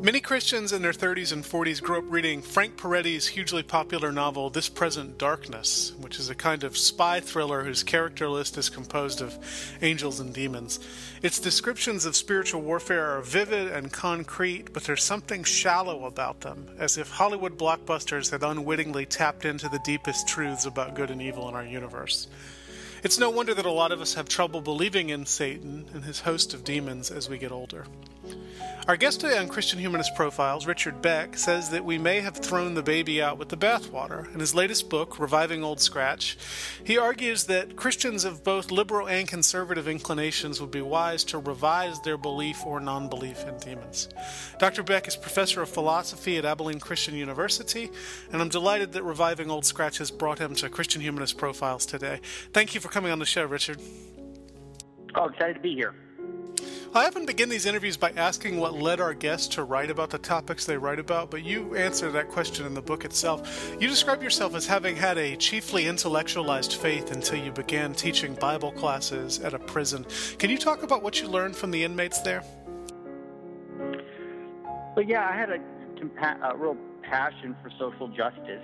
Many Christians in their 30s and 40s grew up reading Frank Peretti's hugely popular novel, This Present Darkness, which is a kind of spy thriller whose character list is composed of angels and demons. Its descriptions of spiritual warfare are vivid and concrete, but there's something shallow about them, as if Hollywood blockbusters had unwittingly tapped into the deepest truths about good and evil in our universe. It's no wonder that a lot of us have trouble believing in Satan and his host of demons as we get older. Our guest today on Christian Humanist Profiles, Richard Beck, says that we may have thrown the baby out with the bathwater. In his latest book, Reviving Old Scratch, he argues that Christians of both liberal and conservative inclinations would be wise to revise their belief or non belief in demons. Dr. Beck is professor of philosophy at Abilene Christian University, and I'm delighted that Reviving Old Scratch has brought him to Christian Humanist Profiles today. Thank you for coming on the show, Richard. Oh, excited to be here. I often begin these interviews by asking what led our guests to write about the topics they write about, but you answer that question in the book itself. You describe yourself as having had a chiefly intellectualized faith until you began teaching Bible classes at a prison. Can you talk about what you learned from the inmates there? Well, yeah, I had a, a real passion for social justice.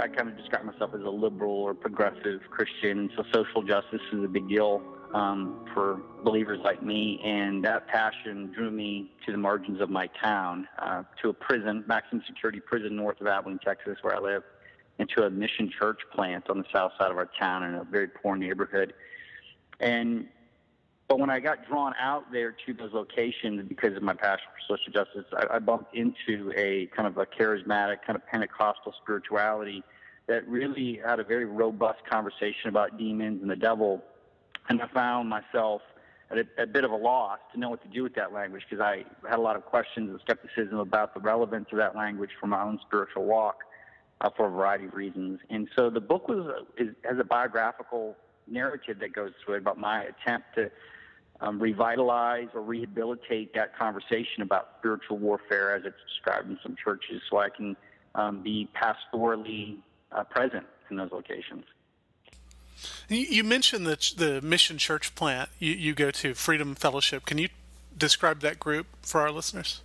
I kind of describe myself as a liberal or progressive Christian, so social justice is a big deal um, for believers like me, and that passion drew me to the margins of my town, uh, to a prison, maximum security prison north of Abilene, Texas, where I live, and to a mission church plant on the south side of our town in a very poor neighborhood. And but when I got drawn out there to those locations because of my passion for social justice, I, I bumped into a kind of a charismatic, kind of Pentecostal spirituality that really had a very robust conversation about demons and the devil and I found myself at a, a, bit of a loss to know what to do with that language because I had a lot of questions and skepticism about the relevance of that language for my own spiritual walk uh, for a variety of reasons. And so the book was is, has a biographical narrative that goes through it about my attempt to um, revitalize or rehabilitate that conversation about spiritual warfare as it's described in some churches so I can um, be pastorally uh, present in those locations. You mentioned the the mission church plant you, you go to, Freedom Fellowship. Can you describe that group for our listeners?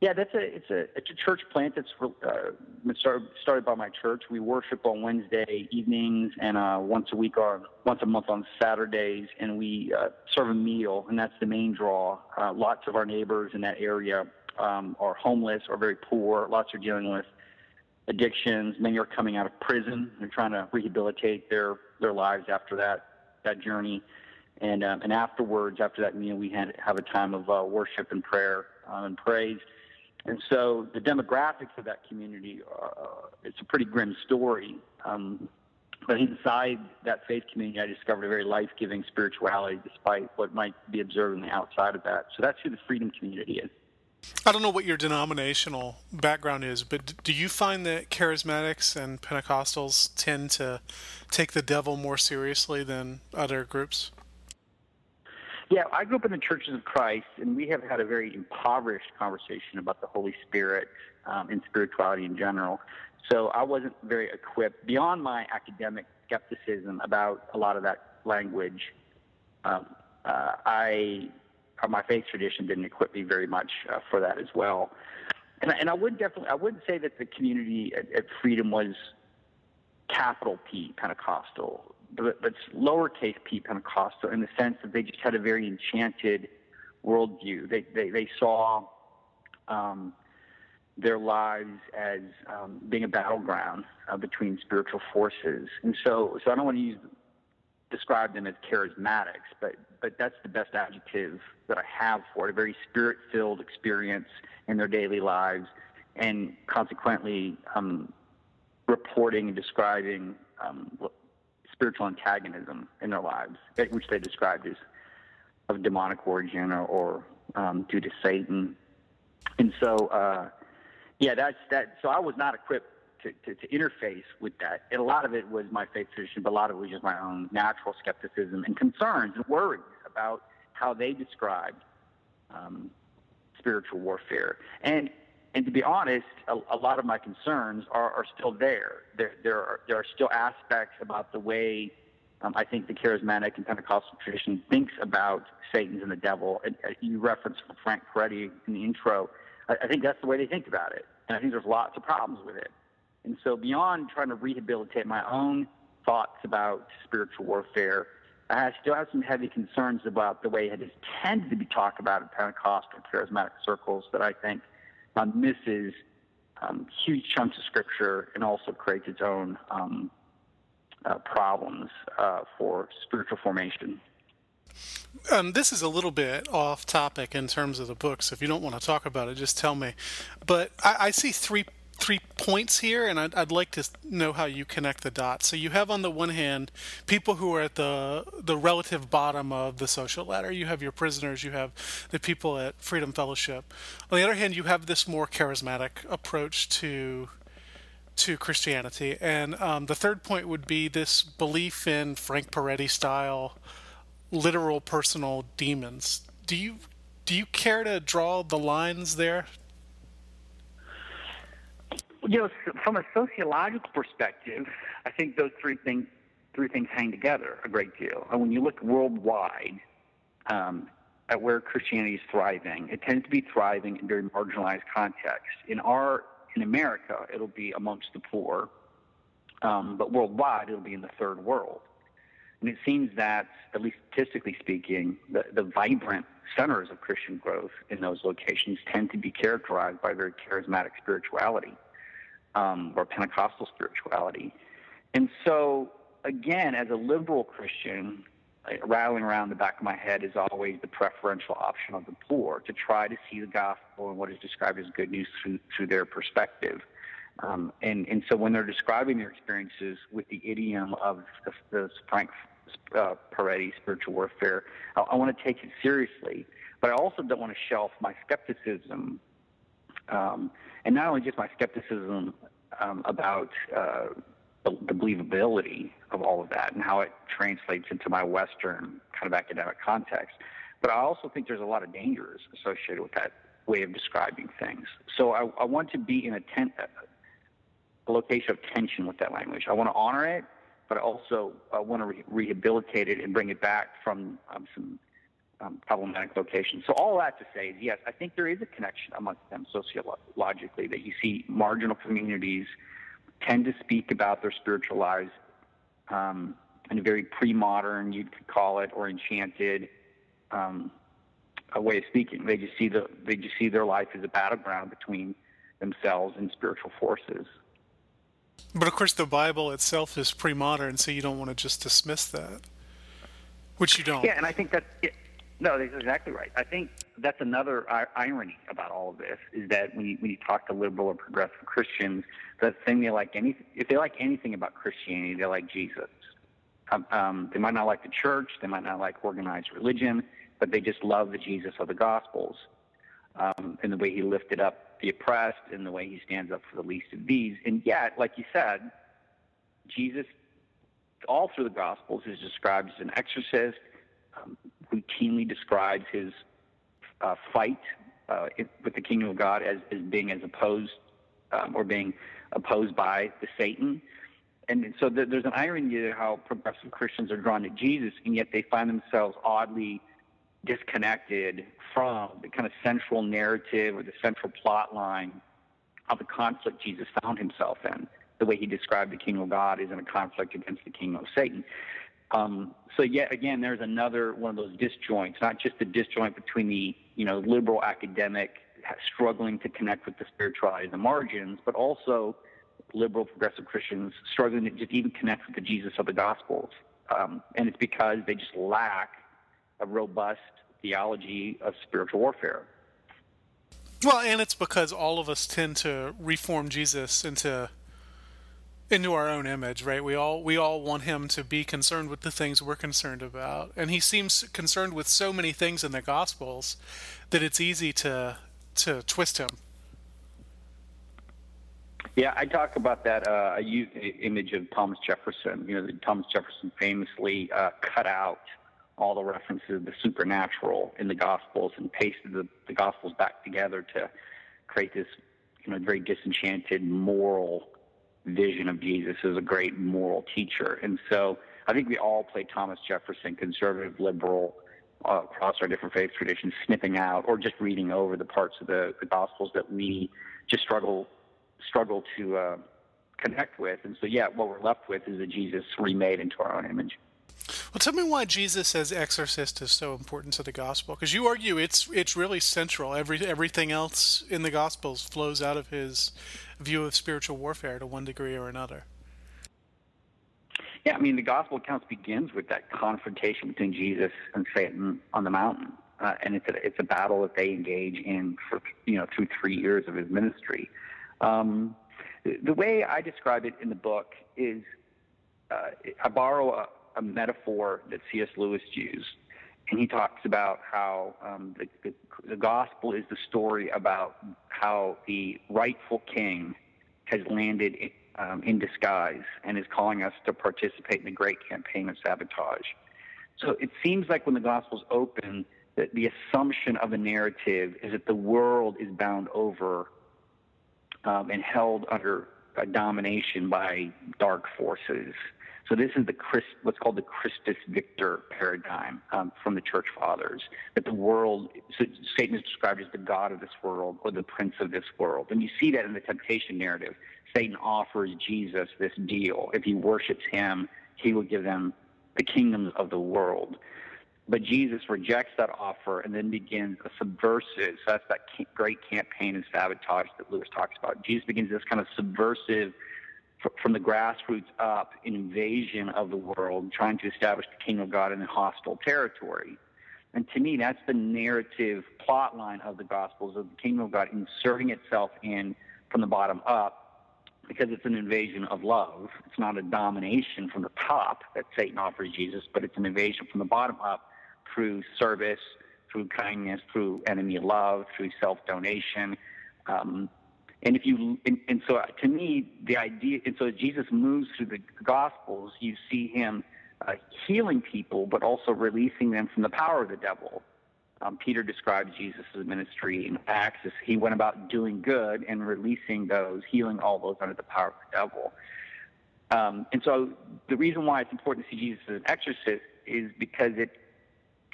Yeah, that's a it's a it's a church plant that's uh, started by my church. We worship on Wednesday evenings and uh, once a week on once a month on Saturdays, and we uh, serve a meal, and that's the main draw. Uh, lots of our neighbors in that area um, are homeless or very poor. Lots are dealing with addictions. Many are coming out of prison. They're trying to rehabilitate their their lives after that that journey. And um, and afterwards, after that meal, we had have a time of uh, worship and prayer um, and praise. And so the demographics of that community, uh, it's a pretty grim story. Um, but inside that faith community, I discovered a very life-giving spirituality, despite what might be observed on the outside of that. So that's who the Freedom Community is. I don't know what your denominational background is, but do you find that charismatics and Pentecostals tend to take the devil more seriously than other groups? Yeah, I grew up in the Churches of Christ, and we have had a very impoverished conversation about the Holy Spirit um, and spirituality in general. So I wasn't very equipped beyond my academic skepticism about a lot of that language. Um, uh, I my faith tradition didn't equip me very much uh, for that as well. And, and I would definitely, I would say that the community at, at Freedom was capital P Pentecostal, but, but lowercase p Pentecostal in the sense that they just had a very enchanted worldview. They, they, they saw um, their lives as um, being a battleground uh, between spiritual forces. And so, so I don't want to use describe them as charismatics, but but that's the best adjective that I have for it. A very spirit-filled experience in their daily lives, and consequently, um, reporting and describing um, spiritual antagonism in their lives, which they described as of demonic origin or, or um, due to Satan. And so, uh, yeah, that's that. So I was not equipped to, to, interface with that. And a lot of it was my faith tradition, but a lot of it was just my own natural skepticism and concerns and worries about how they described um, spiritual warfare. And and to be honest, a, a lot of my concerns are, are still there. There, there are there are still aspects about the way um, I think the charismatic and Pentecostal tradition thinks about Satan's and the devil. And, uh, you referenced Frank Peretti in the intro. I, I think that's the way they think about it, and I think there's lots of problems with it. And so, beyond trying to rehabilitate my own thoughts about spiritual warfare, I still have some heavy concerns about the way it has tended to be talked about in Pentecostal charismatic circles that I think um, misses um, huge chunks of scripture and also creates its own um, uh, problems uh, for spiritual formation. Um, this is a little bit off topic in terms of the book, so if you don't want to talk about it, just tell me. But I, I see three three points here, and I'd, I'd, like to know how you connect the dots. So you have on the one hand people who are at the the relative bottom of the social ladder. You have your prisoners, you have the people at Freedom Fellowship. On the other hand, you have this more charismatic approach to to Christianity, and um, the third point would be this belief in Frank Peretti style literal personal demons. Do you do you care to draw the lines there you know, from a sociological perspective, I think those three things three things hang together a great deal. And when you look worldwide um, at where Christianity is thriving, it tends to be thriving in very marginalized contexts. In our in America, it'll be amongst the poor, um, but worldwide, it'll be in the third world. And it seems that, at least statistically speaking, the, the vibrant centers of Christian growth in those locations tend to be characterized by very charismatic spirituality um, or Pentecostal spirituality. And so, again, as a liberal Christian, rattling around the back of my head is always the preferential option of the poor to try to see the gospel and what is described as good news through, through their perspective. Um, and, and so when they're describing their experiences with the idiom of the, the Frank uh, spiritual warfare, I, I want to take it seriously, but I also don't want to shelf my skepticism um, and not only just my skepticism um, about uh, the, believability of all of that and how it translates into my Western kind of academic context, but I also think there's a lot of dangers associated with that way of describing things. So I, I want to be in a, ten, a location of tension with that language. I want to honor it, but I also uh, want to re- rehabilitate it and bring it back from um, some um, problematic locations. So all that to say is, yes, I think there is a connection amongst them sociologically that you see marginal communities tend to speak about their spiritual lives um, in a very pre-modern, you could call it, or enchanted um, a way of speaking. They just see the they just see their life as a battleground between themselves and spiritual forces. But of course, the Bible itself is pre-modern, so you don't want to just dismiss that, which you don't. Yeah, and I think that no, that's exactly right. I think that's another irony about all of this is that when you, when you talk to liberal or progressive Christians, the thing they like any if they like anything about Christianity, they like Jesus. Um, um, they might not like the church, they might not like organized religion, but they just love the Jesus of the Gospels um, and the way he lifted up the oppressed and the way he stands up for the least of these. And yet, like you said, Jesus, all through the Gospels, is described as an exorcist, um, routinely describes his uh, fight uh, with the kingdom of God as, as being as opposed um, or being opposed by the Satan. And so there's an irony to how progressive Christians are drawn to Jesus, and yet they find themselves oddly disconnected from the kind of central narrative or the central plot line of the conflict Jesus found himself in. The way he described the kingdom of God is in a conflict against the kingdom of Satan. Um, so yet again, there's another one of those disjoints, not just the disjoint between the you know liberal academic struggling to connect with the spirituality of the margins, but also liberal progressive Christians struggling to just even connect with the Jesus of the Gospels. Um, and it's because they just lack a robust theology of spiritual warfare. Well, and it's because all of us tend to reform Jesus into into our own image, right? We all we all want him to be concerned with the things we're concerned about, and he seems concerned with so many things in the Gospels that it's easy to to twist him. Yeah, I talk about that uh, image of Thomas Jefferson. You know, Thomas Jefferson famously uh, cut out all the references to the supernatural in the Gospels and pasted the, the Gospels back together to create this you know, very disenchanted moral vision of Jesus as a great moral teacher. And so I think we all play Thomas Jefferson, conservative, liberal, uh, across our different faith traditions, snipping out or just reading over the parts of the, the Gospels that we just struggle struggle to uh, connect with. And so, yeah, what we're left with is a Jesus remade into our own image. Well, tell me why Jesus as exorcist is so important to the gospel, because you argue it's it's really central. Every everything else in the gospels flows out of his view of spiritual warfare to one degree or another. Yeah, I mean, the gospel accounts begins with that confrontation between Jesus and Satan on the mountain, uh, and it's a it's a battle that they engage in for you know through three years of his ministry. Um, the way I describe it in the book is uh, I borrow a, a, metaphor that C.S. Lewis used, and he talks about how um, the, the, the gospel is the story about how the rightful king has landed um, in disguise and is calling us to participate in the great campaign of sabotage. So it seems like when the Gospels open, that the assumption of the narrative is that the world is bound over um, and held under domination by dark forces. So this is the Christ, what's called the Christus Victor paradigm um, from the Church Fathers. That the world, so Satan is described as the god of this world or the prince of this world, and you see that in the temptation narrative. Satan offers Jesus this deal. If he worships him, he will give them the kingdoms of the world. But Jesus rejects that offer and then begins a subversive, so that's that great campaign of sabotage that Lewis talks about. Jesus begins this kind of subversive, from the grassroots up, invasion of the world, trying to establish the kingdom of God in a hostile territory. And to me, that's the narrative plot line of the Gospels of the kingdom of God inserting itself in from the bottom up because it's an invasion of love. It's not a domination from the top that Satan offers Jesus, but it's an invasion from the bottom up through service, through kindness, through enemy love, through self donation. Um, and if you and, and, so to me the idea and so as Jesus moves through the Gospels, you see him uh, healing people, but also releasing them from the power of the devil. Um, Peter describes Jesus' ministry in Acts as he went about doing good and releasing those, healing all those under the power of the devil. Um, and so the reason why it's important to see Jesus as an exorcist is because it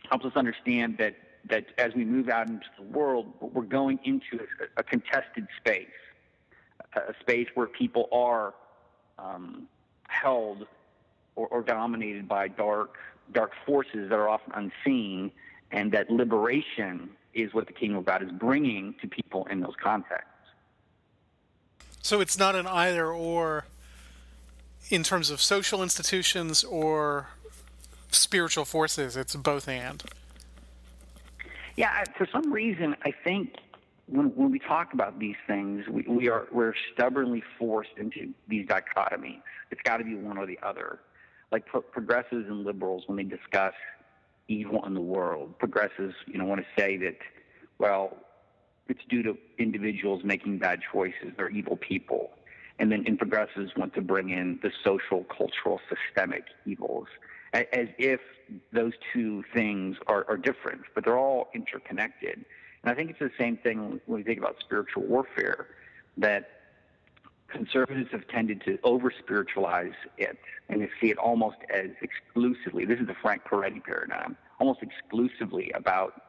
helps us understand that, that as we move out into the world, we're going into a, a contested space, a space where people are um, held or, or dominated by dark, dark forces that are often unseen and that liberation is what the kingdom of God is bringing to people in those contexts. So it's not an either or in terms of social institutions or spiritual forces, it's both and. Yeah, for some reason, I think when, when we talk about these things, we, we are we're stubbornly forced into these dichotomies. It's got to be one or the other. Like pro- progressives and liberals, when they discuss evil in the world. Progressives, you know, want to say that, well, it's due to individuals making bad choices. They're evil people. And then progressives want to bring in the social, cultural, systemic evils, as if those two things are, are different, but they're all interconnected. And I think it's the same thing when we think about spiritual warfare, that conservatives have tended to over spiritualize it and to see it almost as exclusively, this is the Frank Peretti paradigm, almost exclusively about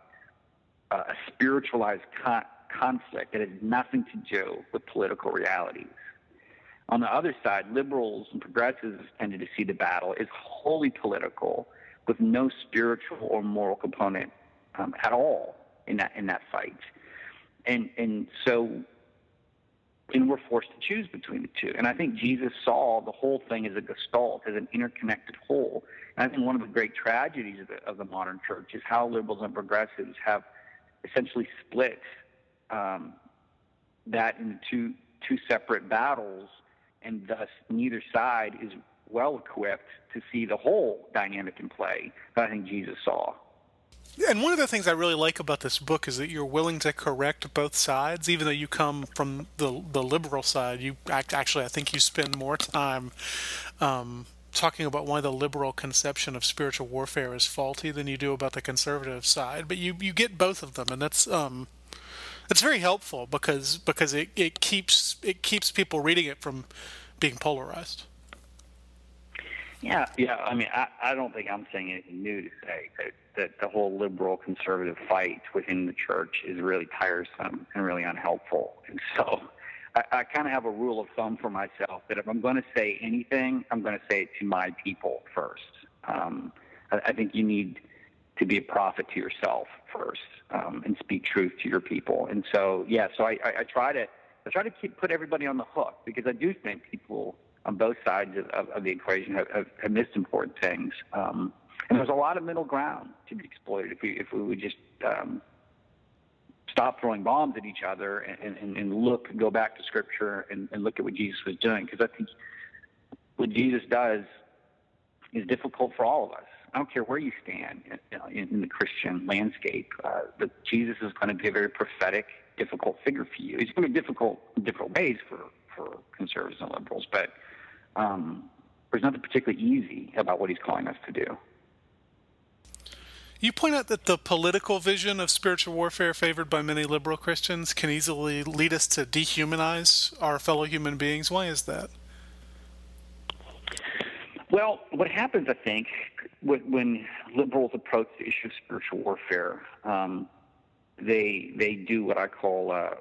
uh, a spiritualized con- conflict that has nothing to do with political realities. On the other side, liberals and progressives tended to see the battle as wholly political with no spiritual or moral component um, at all in that in that fight. And and so and we're forced to choose between the two. And I think Jesus saw the whole thing as a gestalt, as an interconnected whole. And I think one of the great tragedies of the, of the modern church is how liberals and progressives have essentially split um, that into two two separate battles, and thus neither side is well equipped to see the whole dynamic in play that I think Jesus saw. Yeah, And one of the things I really like about this book is that you're willing to correct both sides, even though you come from the the liberal side. You act, actually, I think you spend more time um, talking about why the liberal conception of spiritual warfare is faulty than you do about the conservative side. But you you get both of them, and that's um, It's very helpful because because it, it keeps it keeps people reading it from being polarized. Yeah, yeah. I mean, I, I don't think I'm saying anything new to say that, that the whole liberal conservative fight within the church is really tiresome and really unhelpful. And so I, I kind of have a rule of thumb for myself that if I'm going to say anything, I'm going to say it to my people first. Um, I, I think you need to be a prophet to yourself first um, and speak truth to your people. And so, yeah, so I, I, I try to I try to keep put everybody on the hook because I do think people on both sides of, of, of the equation have, have, have, missed important things. Um, and there's a lot of middle ground to be exploited if we if we would just um, stop throwing bombs at each other and, and, and look go back to Scripture and, and look at what Jesus was doing because I think what Jesus does is difficult for all of us. I don't care where you stand in, in the Christian landscape. Uh, but Jesus is going to be a very prophetic, difficult figure for you. He's going to be difficult in different ways for for conservatives and liberals, but um, there's nothing particularly easy about what he's calling us to do. You point out that the political vision of spiritual warfare favored by many liberal Christians can easily lead us to dehumanize our fellow human beings. Why is that? Well, what happens, I think, when liberals approach the issue of spiritual warfare, um, they they do what I call uh,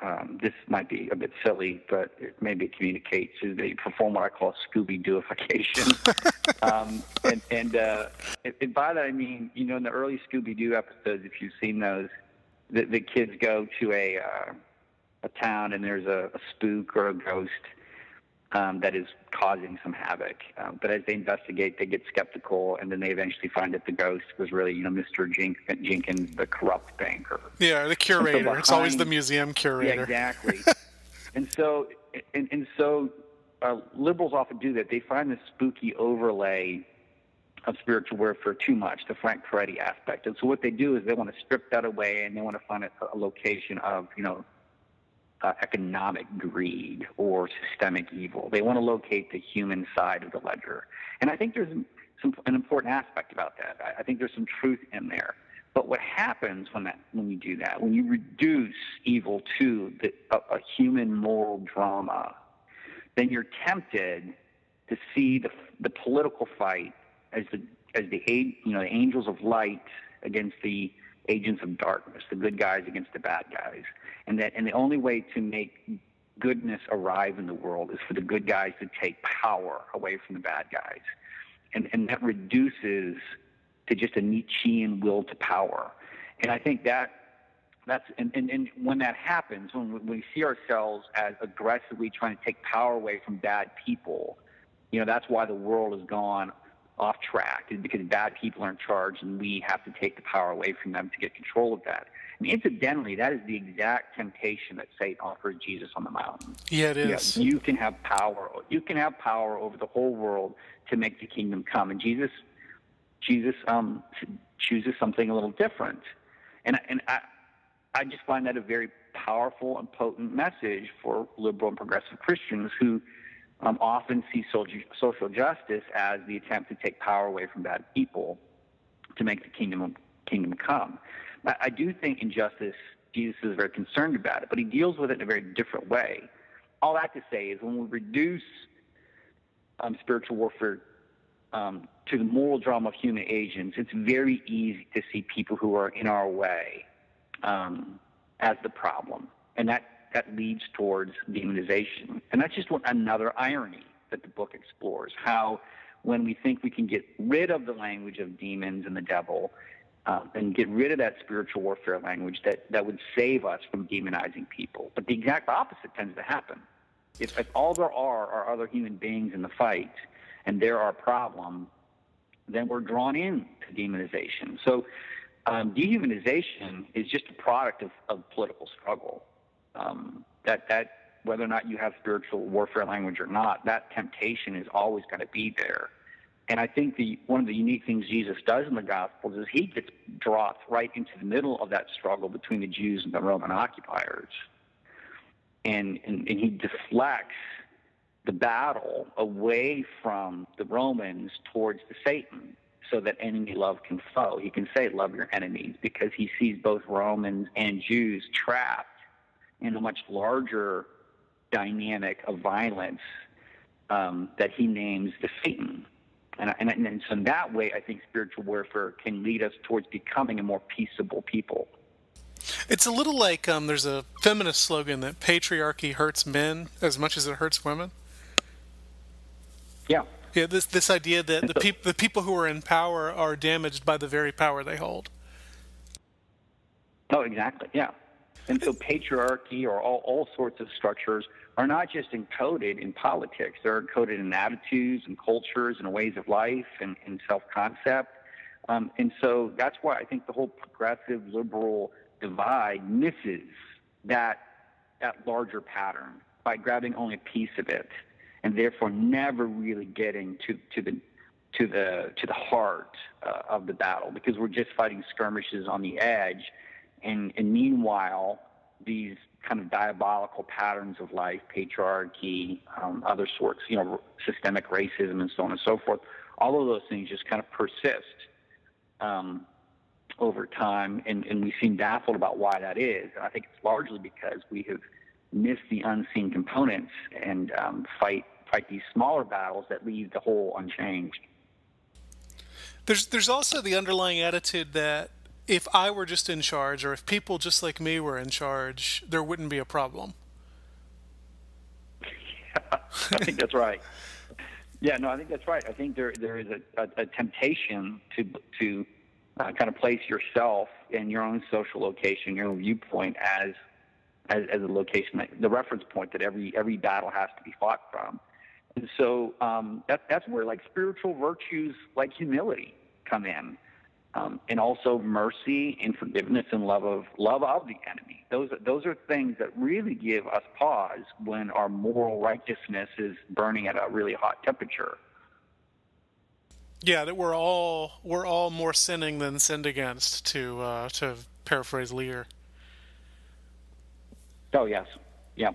um, this might be a bit silly, but it maybe it communicates. Is they perform what I call Scooby Dooification, um, and and, uh, and by that I mean you know in the early Scooby Doo episodes, if you've seen those, the, the kids go to a uh, a town and there's a, a spook or a ghost, um, that is causing some havoc. Um, but as they investigate, they get skeptical, and then they eventually find that the ghost was really, you know, Mr. Jink- Jenkins, the corrupt banker. Yeah, the curator. So behind, it's always the museum curator. Yeah, exactly. and so, and, and so, uh, liberals often do that. They find this spooky overlay of spiritual warfare too much, the Frank Peretti aspect. And so what they do is they want to strip that away and they want to find a, a location of, you know, uh, economic greed or systemic evil. They want to locate the human side of the ledger. And I think there's some, an important aspect about that. I, I think there's some truth in there. But what happens when that when you do that, when you reduce evil to the, a, a human moral drama, then you're tempted to see the the political fight as the as the you know the angels of light against the agents of darkness, the good guys against the bad guys. And that and the only way to make goodness arrive in the world is for the good guys to take power away from the bad guys, and and that reduces to just a Nietzschean will to power, and I think that that's and, and, and when that happens, when we see ourselves as aggressively trying to take power away from bad people, you know that's why the world has gone off track because bad people are in charge and we have to take the power away from them to get control of that. And incidentally, that is the exact temptation that Satan offers Jesus on the mountain. Yeah, it is. You, you can have power. You can have power over the whole world to make the kingdom come. And Jesus, Jesus um, chooses something a little different. And and I, I just find that a very powerful and potent message for liberal and progressive Christians who um, often see social, justice as the attempt to take power away from bad people to make the kingdom kingdom come. I, I do think injustice, Jesus is very concerned about it, but he deals with it in a very different way. All that to say is when we reduce um, spiritual warfare um, to the moral drama of human agents, it's very easy to see people who are in our way um, as the problem. And that, that leads towards demonization. And that's just one, another irony that the book explores how when we think we can get rid of the language of demons and the devil um, and get rid of that spiritual warfare language that, that would save us from demonizing people. But the exact opposite tends to happen. If, if all there are are other human beings in the fight and they're our problem, then we're drawn in to demonization. So um, dehumanization is just a product of, of political struggle. Um, that, that whether or not you have spiritual warfare language or not, that temptation is always going to be there. And I think the one of the unique things Jesus does in the Gospels is he gets dropped right into the middle of that struggle between the Jews and the Roman occupiers. And, and, and he deflects the battle away from the Romans towards the Satan, so that enemy love can flow. He can say, Love your enemies, because he sees both Romans and Jews trapped in a much larger dynamic of violence um, that he names the Satan. And, and, and so, in that way, I think spiritual warfare can lead us towards becoming a more peaceable people. It's a little like um, there's a feminist slogan that patriarchy hurts men as much as it hurts women. Yeah. Yeah, this this idea that the people the people who are in power are damaged by the very power they hold. Oh, exactly. Yeah. And so patriarchy or all, all sorts of structures are not just encoded in politics. They're encoded in attitudes and cultures and ways of life and, and self-concept. Um, and so that's why I think the whole progressive liberal divide misses that that larger pattern by grabbing only a piece of it and therefore never really getting to, to the to the to the heart uh, of the battle because we're just fighting skirmishes on the edge, and and meanwhile these kind of diabolical patterns of life, patriarchy, um, other sorts, you know, systemic racism, and so on and so forth. All of those things just kind of persist um, over time, and, and we seem baffled about why that is. And I think it's largely because we have missed the unseen components and um, fight fight these smaller battles that leave the whole unchanged. There's there's also the underlying attitude that if I were just in charge, or if people just like me were in charge, there wouldn't be a problem. Yeah, I think that's right. Yeah, no, I think that's right. I think there there is a, a, a temptation to to uh, kind of place yourself in your own social location, your own viewpoint as as, as a location, the reference point that every every battle has to be fought from. And so um, that, that's where like spiritual virtues like humility come in. Um, and also mercy and forgiveness and love of love of the enemy. Those those are things that really give us pause when our moral righteousness is burning at a really hot temperature. Yeah, that we're all we're all more sinning than sinned against. To uh, to paraphrase Lear. Oh yes, yeah.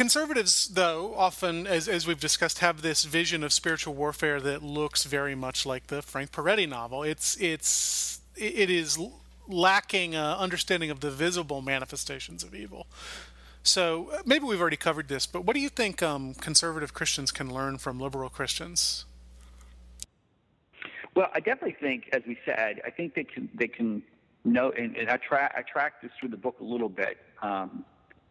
Conservatives, though, often, as, as we've discussed, have this vision of spiritual warfare that looks very much like the Frank Peretti novel. It's it's it is lacking understanding of the visible manifestations of evil. So uh, maybe we've already covered this, but what do you think um, conservative Christians can learn from liberal Christians? Well, I definitely think, as we said, I think they can they can know, and, and I track I track this through the book a little bit. Um,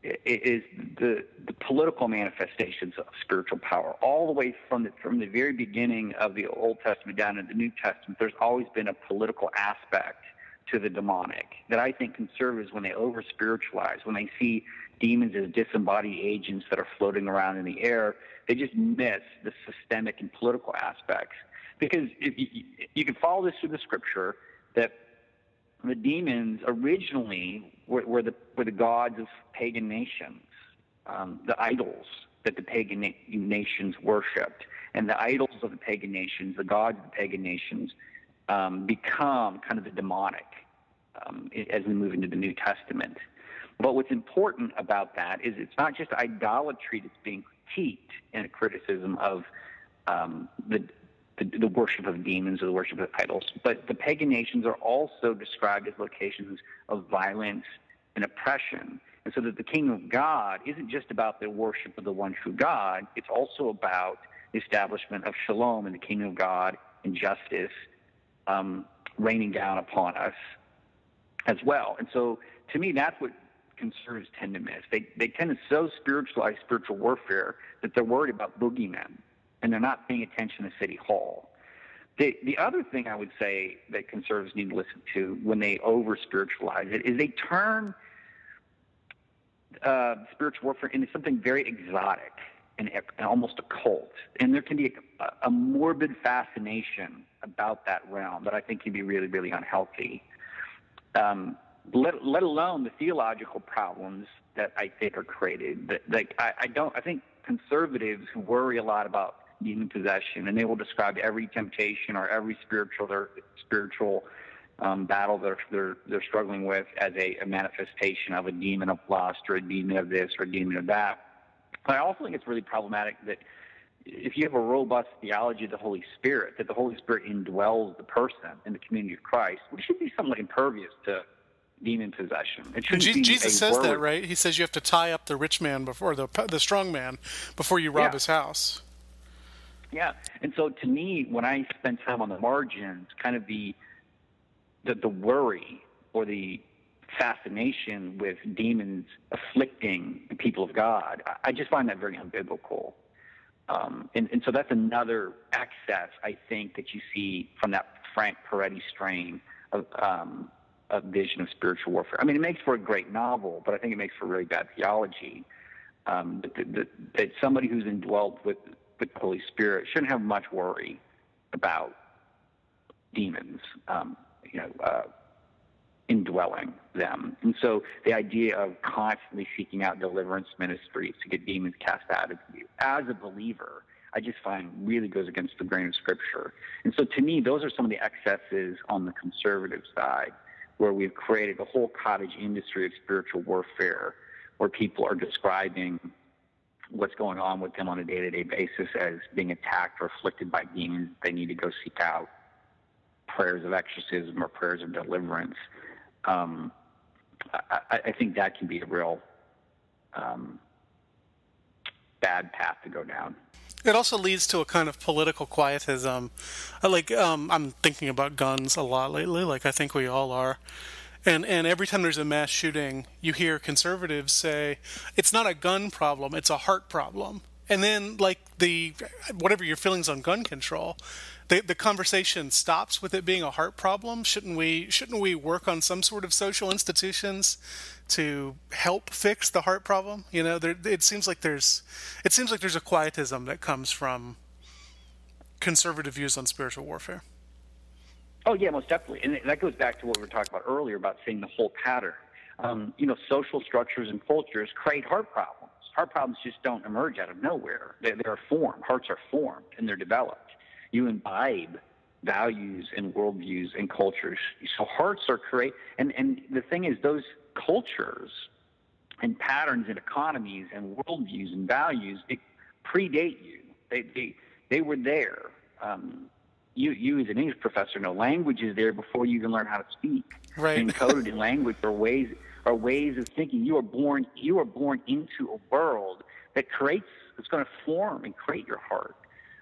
is the the political manifestations of spiritual power all the way from the from the very beginning of the Old Testament down to the New Testament. There's always been a political aspect to the demonic that I think conservatives, when they over spiritualize, when they see demons as disembodied agents that are floating around in the air, they just miss the systemic and political aspects. Because if you, you can follow this through the scripture that the demons originally were, were, the, were the gods of pagan nations, um, the idols that the pagan na- nations worshipped. And the idols of the pagan nations, the gods of the pagan nations, um, become kind of the demonic um, as we move into the New Testament. But what's important about that is it's not just idolatry that's being critiqued in a criticism of um, the, the, the worship of demons or the worship of idols. But the pagan nations are also described as locations of violence and oppression. And so that the kingdom of God isn't just about the worship of the one true God, it's also about the establishment of shalom in the kingdom of God and justice um, raining down upon us as well. And so to me, that's what conservatives tend to miss. They, they tend to so spiritualize spiritual warfare that they're worried about boogeymen and they're not paying attention to City Hall. The, the other thing I would say that conservatives need to listen to when they over spiritualize it is they turn uh, spiritual warfare into something very exotic and, and almost occult. And there can be a, a morbid fascination about that realm that I think can be really, really unhealthy. Um, let, let alone the theological problems that I think are created. That, like I, I don't. I think conservatives who worry a lot about demon possession, and they will describe every temptation or every spiritual their spiritual um, battle they're, they're they're struggling with as a, a manifestation of a demon of lust or a demon of this or a demon of that. But I also think it's really problematic that if you have a robust theology of the Holy Spirit, that the Holy Spirit indwells the person in the community of Christ, we should be somewhat impervious to demon possession. It shouldn't Je- be Jesus says word. that, right? He says you have to tie up the rich man before the the strong man before you rob Yeah. his house. Yeah, and so to me, when I spend time on the margins, kind of the the, the worry or the fascination with demons afflicting the people of God, I, just find that very unbiblical. Um, and, and so that's another excess, I think, that you see from that Frank Peretti strain of um, a vision of spiritual warfare. I mean, it makes for a great novel, but I think it makes for really bad theology. Um, that, that, that somebody who's indwelt with the Holy Spirit shouldn't have much worry about demons, um, you know, uh, indwelling them. And so the idea of constantly seeking out deliverance ministries to get demons cast out of you as a believer, I just find really goes against the grain of scripture. And so to me, those are some of the excesses on the conservative side where we've created a whole cottage industry of spiritual warfare where people are describing what's going on with them on a day-to-day basis as being attacked or afflicted by demons. They need to go seek out prayers of exorcism or prayers of deliverance. Um, I, I think that can be a real um, bad path to go down. It also leads to a kind of political quietism. Like um, I'm thinking about guns a lot lately. Like I think we all are. And and every time there's a mass shooting, you hear conservatives say it's not a gun problem, it's a heart problem. And then like the whatever your feelings on gun control, the the conversation stops with it being a heart problem. Shouldn't we shouldn't we work on some sort of social institutions to help fix the heart problem? You know, there it seems like there's it seems like there's a quietism that comes from conservative views on spiritual warfare. Oh yeah, most definitely, and that goes back to what we were talking about earlier about seeing the whole pattern. Um, you know, social structures and cultures create heart problems. Heart problems just don't emerge out of nowhere. They, they're formed. Hearts are formed and they're developed. You imbibe values and worldviews and cultures. So hearts are create, and and the thing is, those cultures and patterns and economies and worldviews and values they predate you. They they they were there. Um, you you as an English professor know language is there before you even learn how to speak. Right. Encoded in language are ways are ways of thinking. You are born you are born into a world that creates it's going to form and create your heart.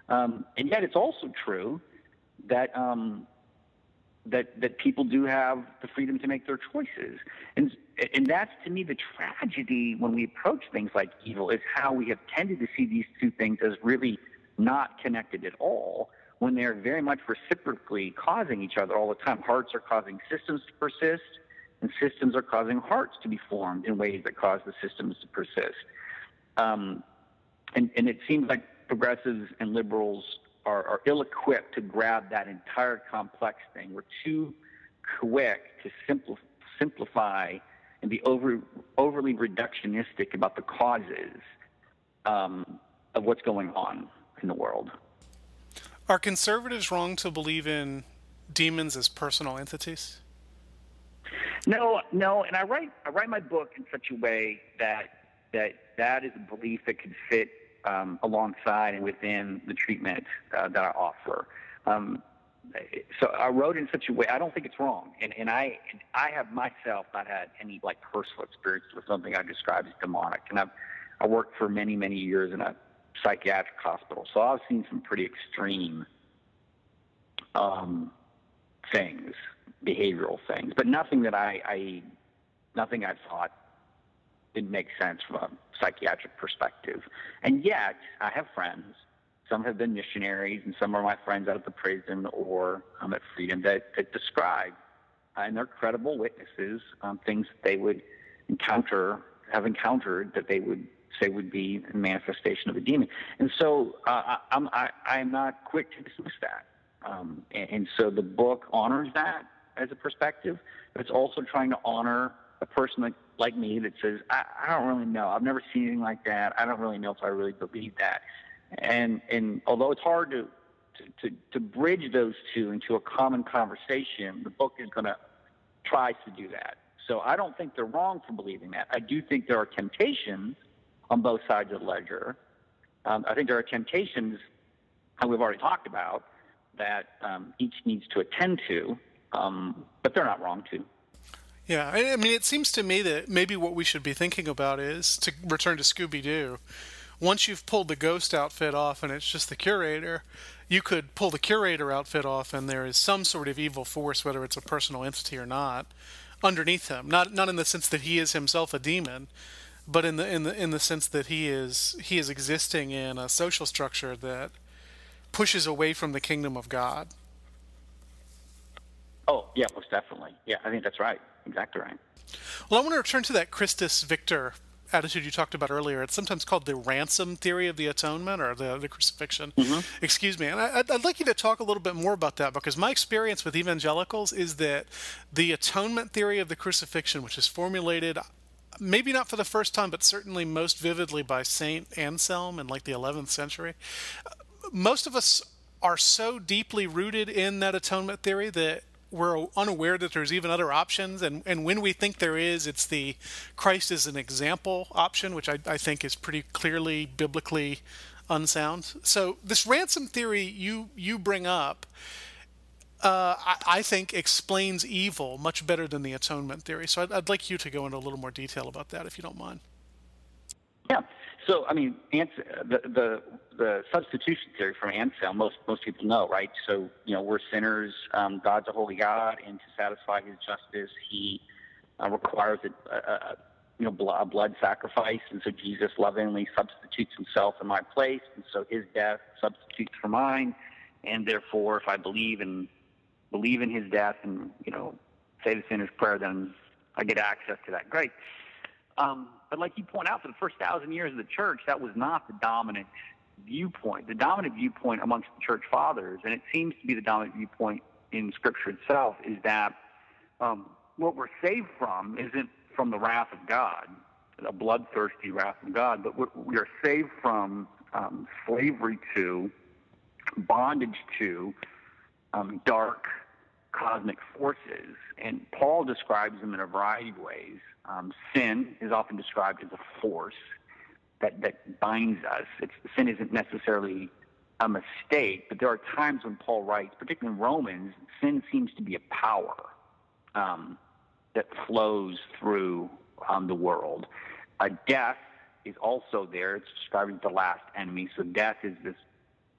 Um, and yet it's also true that um, that that people do have the freedom to make their choices. And and that's to me the tragedy when we approach things like evil is how we have tended to see these two things as really not connected at all when they're very much reciprocally causing each other all the time. Hearts are causing systems to persist, and systems are causing hearts to be formed in ways that cause the systems to persist. Um, and, and it seems like progressives and liberals are, are ill-equipped to grab that entire complex thing. We're too quick to simpli- simplify and be over, overly reductionistic about the causes um, of what's going on in the world. Are conservatives wrong to believe in demons as personal entities? No, no, and I write I write my book in such a way that that that is a belief that can fit um, alongside and within the treatment uh, that I offer. Um, so I wrote in such a way I don't think it's wrong, and and I and I have myself not had any like personal experience with something I describe as demonic, and I've I worked for many many years in a psychiatric hospital, so I've seen some pretty extreme um, things, behavioral things, but nothing that I, I nothing I thought didn't make sense from a psychiatric perspective. And yet, I have friends. Some have been missionaries, and some are my friends out of the prison or um, at Freedom that, that describe, uh, and they're credible witnesses, um, things that they would encounter, have encountered that they would say would be a manifestation of a demon. And so uh, I'm I, I'm not quick to dismiss that. Um, and, and so the book honors that as a perspective, but it's also trying to honor a person like, like me that says, I, I don't really know. I've never seen anything like that. I don't really know if I really believe that. And and although it's hard to, to, to bridge those two into a common conversation, the book is going to try to do that. So I don't think they're wrong for believing that. I do think there are temptations on both sides of the ledger. Um, I think there are temptations that we've already talked about that um, each needs to attend to, um, but they're not wrong to. Yeah, I mean, it seems to me that maybe what we should be thinking about is to return to Scooby Doo. Once you've pulled the ghost outfit off and it's just the curator, you could pull the curator outfit off and there is some sort of evil force, whether it's a personal entity or not, underneath him. Not not in the sense that he is himself a demon, but in the in the in the sense that he is he is existing in a social structure that pushes away from the kingdom of God. Oh yeah, most definitely. Yeah, I think that's right. Exactly right. Well, I want to return to that Christus Victor attitude you talked about earlier. It's sometimes called the ransom theory of the atonement or the, the crucifixion. Mm-hmm. Excuse me. And I, would like you to talk a little bit more about that because my experience with evangelicals is that the atonement theory of the crucifixion, which is formulated maybe not for the first time, but certainly most vividly by Saint Anselm in like the 11th century, most of us are so deeply rooted in that atonement theory that we're unaware that there's even other options and, and when we think there is it's the christ is an example option which I, I think is pretty clearly biblically unsound. So this ransom theory you you bring up uh, I, I, think explains evil much better than the atonement theory so I'd, I'd like you to go into a little more detail about that if you don't mind yeah so I mean, the the the substitution theory from Anselm, most most people know, right? So you know, we're sinners. Um, God's a holy God, and to satisfy His justice, He uh, requires a, a, a you know blood, a blood sacrifice, and so Jesus lovingly substitutes Himself in my place, and so His death substitutes for mine, and therefore, if I believe and believe in His death, and you know, say the sinner's prayer, then I get access to that. Great. Um, but like you point out, for the first thousand years of the church, that was not the dominant viewpoint. The dominant viewpoint amongst the church fathers, and it seems to be the dominant viewpoint in Scripture itself, is that um, what we're saved from isn't from the wrath of God, a bloodthirsty wrath of God, but we are saved from um, slavery to, bondage to, um, dark cosmic forces. And Paul describes them in a variety of ways. Um, sin is often described as a force that, that binds us. It's, sin isn't necessarily a mistake, but there are times when Paul writes, particularly in Romans, sin seems to be a power um, that flows through um, the world. Death is also there. It's described as the last enemy. So death is this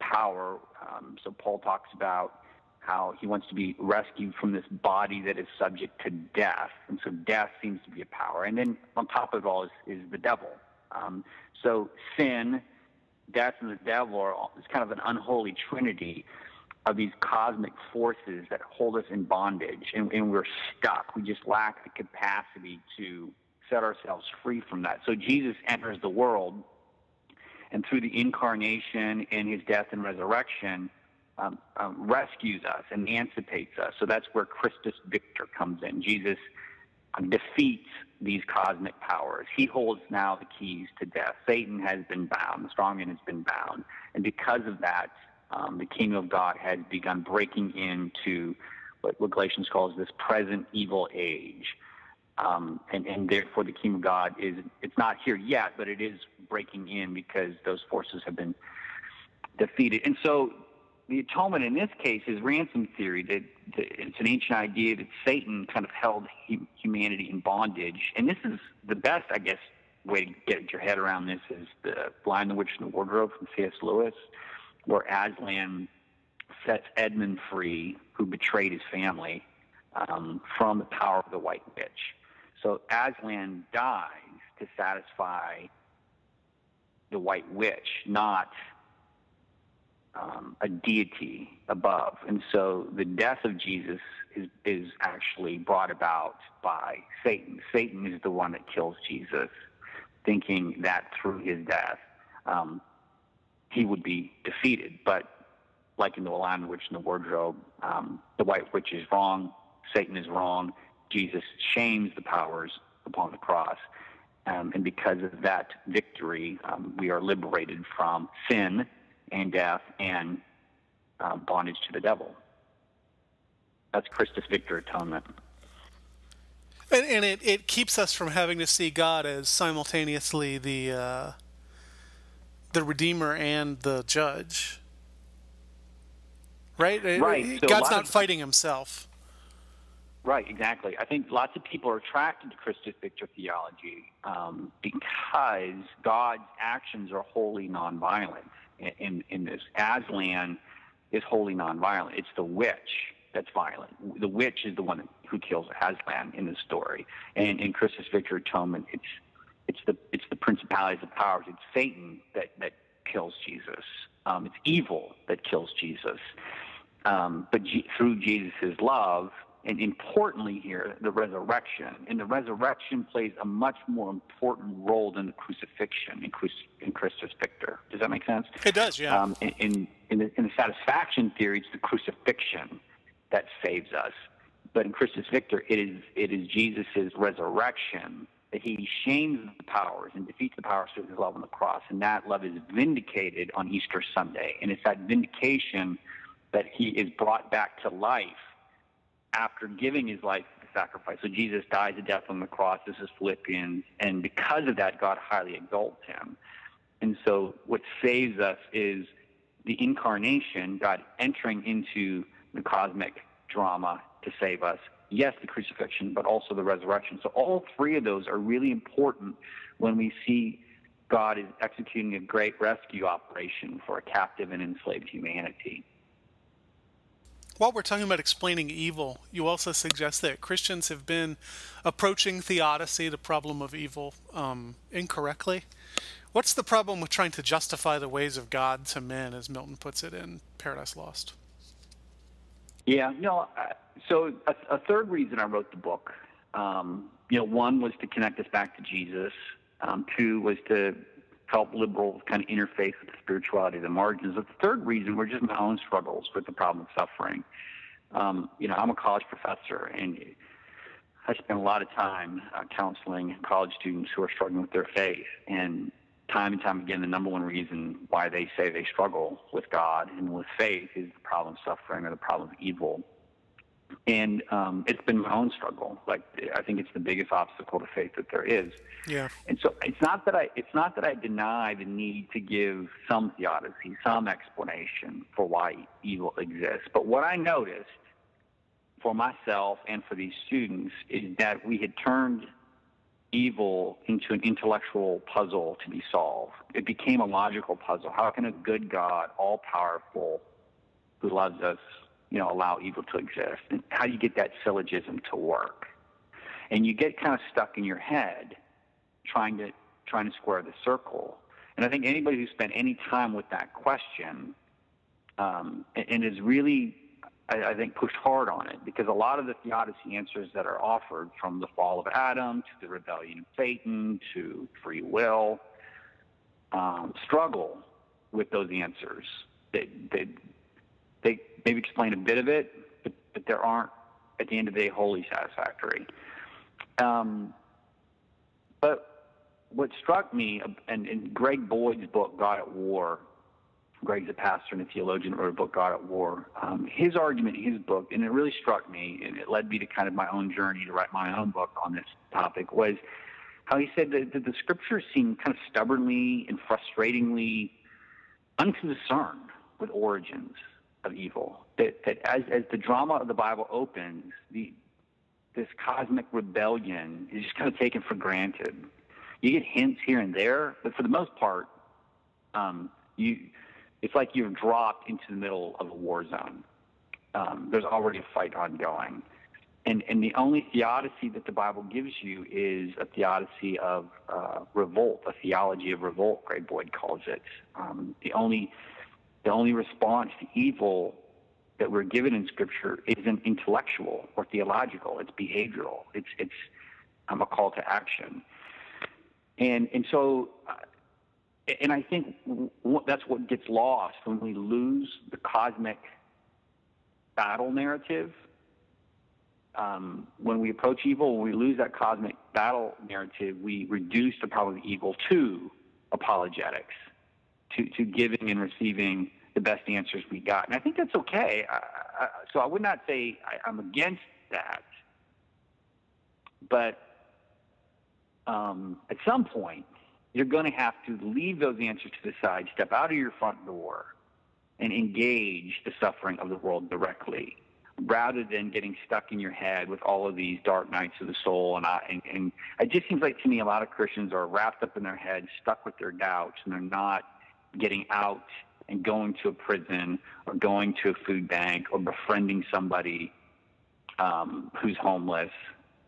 power. Um, so Paul talks about how he wants to be rescued from this body that is subject to death. And so death seems to be a power. And then on top of it all is, is the devil. Um, so sin, death, and the devil are all, it's kind of an unholy trinity of these cosmic forces that hold us in bondage. And, and we're stuck. We just lack the capacity to set ourselves free from that. So Jesus enters the world, and through the incarnation and his death and resurrection, um, um, rescues us, emancipates us. So that's where Christus Victor comes in. Jesus um, defeats these cosmic powers. He holds now the keys to death. Satan has been bound. The strong man has been bound. And because of that, um, the kingdom of God has begun breaking into what, what Galatians calls this present evil age. Um, and, and therefore the kingdom of God is, it's not here yet, but it is breaking in because those forces have been defeated. And so the atonement in this case is ransom theory. That, it's an ancient idea that Satan kind of held humanity in bondage, and this is the best, I guess, way to get your head around this is the Lion, the Witch, and the Wardrobe from C.S. Lewis, where Aslan sets Edmund free, who betrayed his family, um, from the power of the White Witch. So Aslan dies to satisfy the White Witch, not um, a deity above. And so the death of Jesus is, is actually brought about by Satan. Satan is the one that kills Jesus, thinking that through his death um, he would be defeated. But like in the Lion, Witch, and the Wardrobe, um, the White Witch is wrong, Satan is wrong. Jesus shames the powers upon the cross. Um, and because of that victory, um, we are liberated from sin and death and uh, bondage to the devil. That's Christus Victor atonement. And, and, it, it keeps us from having to see God as simultaneously the uh, the Redeemer and the Judge. Right? Right. So God's not of, fighting himself. Right, exactly. I think lots of people are attracted to Christus Victor theology um, because God's actions are wholly nonviolent. In, in, this, Aslan is wholly nonviolent. It's the witch that's violent. The witch is the one who kills Aslan in the story. And in Christus Victor Atonement, it's it's the it's the principalities of powers. It's Satan that that kills Jesus. Um, it's evil that kills Jesus. Um, but G- through Jesus' love, and importantly here, the resurrection. And the resurrection plays a much more important role than the crucifixion in, Christ, in Christus Victor. Does that make sense? It does, yeah. Um, in, in, in, the, in the satisfaction theory, it's the crucifixion that saves us. But in Christus Victor, it is, it is Jesus' resurrection that he shames the powers and defeats the powers through his love on the cross. And that love is vindicated on Easter Sunday. And it's that vindication that he is brought back to life after giving his life sacrifice. So Jesus dies a death on the cross. This is Philippians. And because of that, God highly exalts him. And so what saves us is the incarnation, God entering into the cosmic drama to save us. Yes, the crucifixion, but also the resurrection. So all three of those are really important when we see God is executing a great rescue operation for a captive and enslaved humanity. While we're talking about explaining evil, you also suggest that Christians have been approaching theodicy, the problem of evil, um, incorrectly. What's the problem with trying to justify the ways of God to men, as Milton puts it in Paradise Lost? Yeah, no. So a, a, third reason I wrote the book, um, you know, one was to connect us back to Jesus. Um, two was to help liberals kind of interface with the spirituality the margins. But The third reason were just my own struggles with the problem of suffering. Um, you know, I'm a college professor, and I spend a lot of time uh, counseling college students who are struggling with their faith. And time and time again, the number one reason why they say they struggle with God and with faith is the problem of suffering or the problem of evil and um, it's been my own struggle. Like I think it's the biggest obstacle to faith that there is. Yeah. And so it's not that I it's not that I deny the need to give some theodicy, some explanation for why evil exists. But what I noticed for myself and for these students is that we had turned evil into an intellectual puzzle to be solved. It became a logical puzzle. How can a good God, all powerful, who loves us you know, allow evil to exist? And how do you get that syllogism to work? And you get kind of stuck in your head trying to trying to square the circle. And I think anybody who spent any time with that question um, and, is really, I, I think, pushed hard on it because a lot of the theodicy answers that are offered from the fall of Adam to the rebellion of Satan to free will um, struggle with those answers. They, they, they maybe explain a bit of it, but, but there aren't, at the end of the day, wholly satisfactory. Um, but what struck me, and in Greg Boyd's book, God at War, Greg's a pastor and a theologian, wrote a book, God at War. Um, his argument in his book, and it really struck me, and it led me to kind of my own journey to write my own book on this topic, was how he said that, that the scriptures seem kind of stubbornly and frustratingly unconcerned with origins of evil. That, that as, as the drama of the Bible opens, the, this cosmic rebellion is just kind of taken for granted. You get hints here and there, but for the most part, um, you, it's like you're dropped into the middle of a war zone. Um, there's already a fight ongoing. And, and the only theodicy that the Bible gives you is a theodicy of uh, revolt, a theology of revolt, Greg Boyd calls it. Um, the only the only response to evil that we're given in Scripture isn't intellectual or theological. It's behavioral. It's it's um, a call to action. And and so, uh, and I think w- that's what gets lost when we lose the cosmic battle narrative. Um, when we approach evil, when we lose that cosmic battle narrative, we reduce the problem of evil to apologetics, to, to giving and receiving the best answers we got. And I think that's okay. So I would not say I, am against that. But um, at some point, you're going to have to leave those answers to the side, step out of your front door, and engage the suffering of the world directly rather than getting stuck in your head with all of these dark nights of the soul. And, I, and, and it just seems like to me a lot of Christians are wrapped up in their heads, stuck with their doubts, and they're not getting out and going to a prison or going to a food bank or befriending somebody um, who's homeless.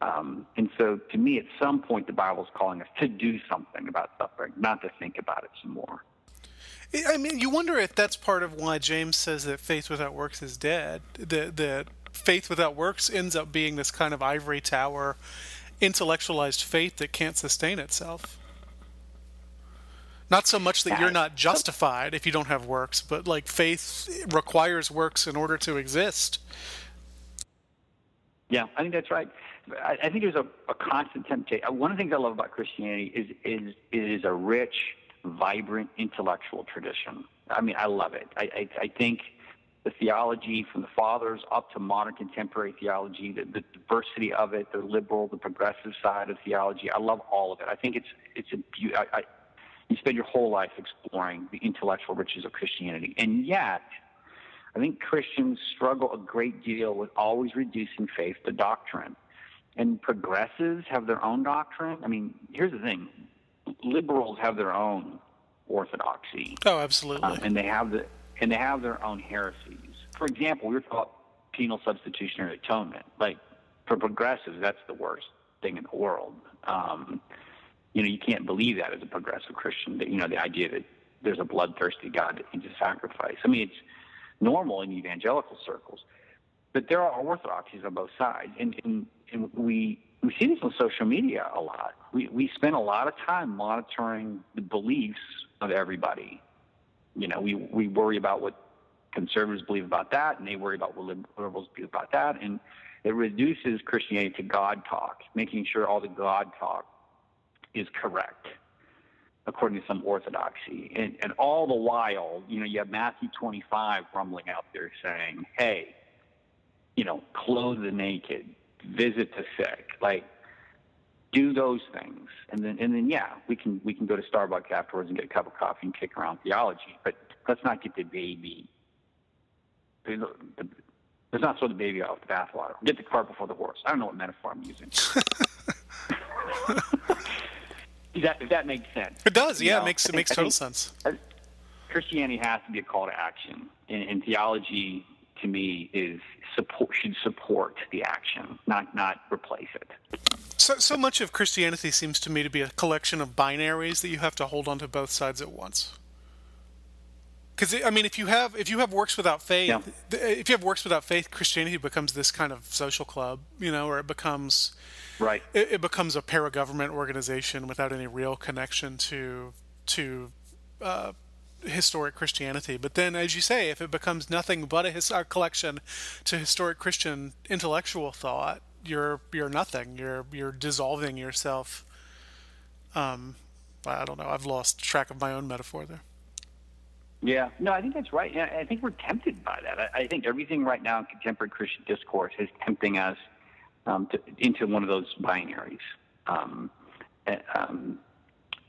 Um, and so, to me, at some point, the Bible's calling us to do something about suffering, not to think about it some more. I mean, you wonder if that's part of why James says that faith without works is dead. That that faith without works ends up being this kind of ivory tower, intellectualized faith that can't sustain itself. Not so much that you're not justified if you don't have works, but like faith requires works in order to exist. Yeah, I think that's right. I, I think there's a, a constant temptation. Uh, one of the things I love about Christianity is is it is a rich vibrant intellectual tradition. I mean, I love it. I, I, I think the theology from the fathers up to modern contemporary theology, the, the diversity of it, the liberal, the progressive side of theology. I love all of it. I think it's it's a I, I, you spend your whole life exploring the intellectual riches of Christianity, and yet. I think Christians struggle a great deal with always reducing faith to doctrine. And progressives have their own doctrine. I mean, here's the thing liberals have their own orthodoxy. Oh, absolutely. Um, and they have the and they have their own heresies. For example, we were taught penal substitutionary atonement. Like for progressives, that's the worst thing in the world. Um, you know, you can't believe that as a progressive Christian. That you know, the idea that there's a bloodthirsty God that needs a sacrifice. I mean, it's normal in evangelical circles, but there are orthodoxies on both sides, and, and, and we we see this on social media a lot. We we spend a lot of time monitoring the beliefs of everybody. You know, we we worry about what conservatives believe about that, and they worry about what liberals believe about that, and it reduces Christianity to God talk, making sure all the God talk is correct according to some orthodoxy. And, and all the while, you know, you have Matthew 25 rumbling out there saying, hey, you know, clothe the naked, visit the sick, like do those things, and then and then yeah, we can we can go to Starbucks afterwards and get a cup of coffee and kick around theology, but let's not get the baby. Let's not throw the baby out with the bathwater. Get the cart before the horse. I don't know what metaphor I'm using. that, if that makes sense. It does. Yeah, know, it makes it makes total sense. Uh, Christianity has to be a call to action, and, and theology to me is support should support the action, not not replace it. So, so much of Christianity seems to me to be a collection of binaries that you have to hold onto both sides at once. Because I mean, if you have if you have works without faith, yeah. if you have works without faith, Christianity becomes this kind of social club, you know, or it becomes right. It, it becomes a para government organization without any real connection to to uh, historic Christianity. But then, as you say, if it becomes nothing but a, his, a collection to historic Christian intellectual thought, you're you're nothing. You're you're dissolving yourself. Um, I don't know. I've lost track of my own metaphor there. Yeah, no, I think that's right. I think we're tempted by that. I, think everything right now in contemporary Christian discourse is tempting us um, to, into one of those binaries. Um, and, um,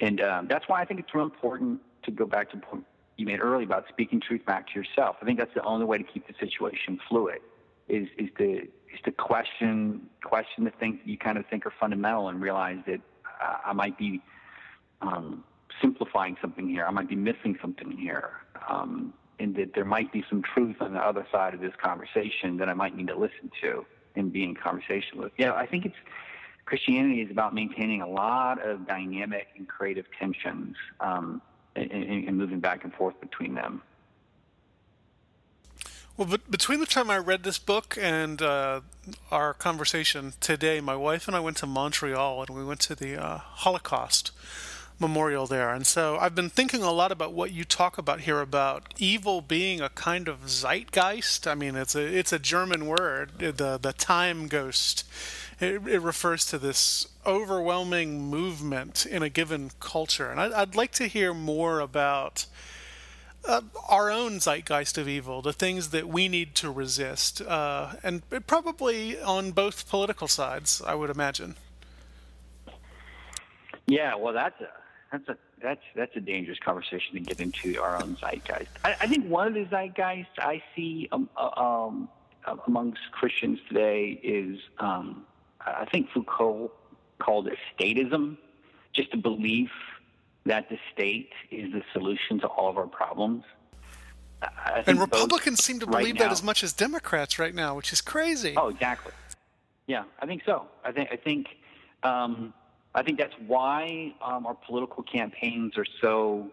and um, that's why I think it's real important to go back to the point you made earlier about speaking truth back to yourself. I think that's the only way to keep the situation fluid. Is is to is to question question the things you kind of think are fundamental and realize that uh, I might be um, simplifying something here. I might be missing something here. Um, and that there might be some truth on the other side of this conversation that I might need to listen to and be in conversation with. Yeah, I think it's Christianity is about maintaining a lot of dynamic and creative tensions. Um, and, and moving back and forth between them. Well, but between the time I read this book and uh, our conversation today, my wife and I went to Montreal and we went to the uh, Holocaust memorial there. And so I've been thinking a lot about what you talk about here about evil being a kind of zeitgeist. I mean, it's a it's a German word, the the time ghost it, it refers to this overwhelming movement in a given culture. And I'd, I'd like to hear more about uh, our own zeitgeist of evil, the things that we need to resist, uh, and probably on both political sides, I would imagine. Yeah, well, that's a that's a that's that's a dangerous conversation to get into our own zeitgeist. I, I think one of the zeitgeists I see um, uh, um, amongst Christians today is um, I think Foucault called it statism, just a belief that the state is the solution to all of our problems. And Republicans seem to believe now, that as much as Democrats right now, which is crazy. Oh, exactly. Yeah, I think so. I think I think um, I think that's why um, our political campaigns are so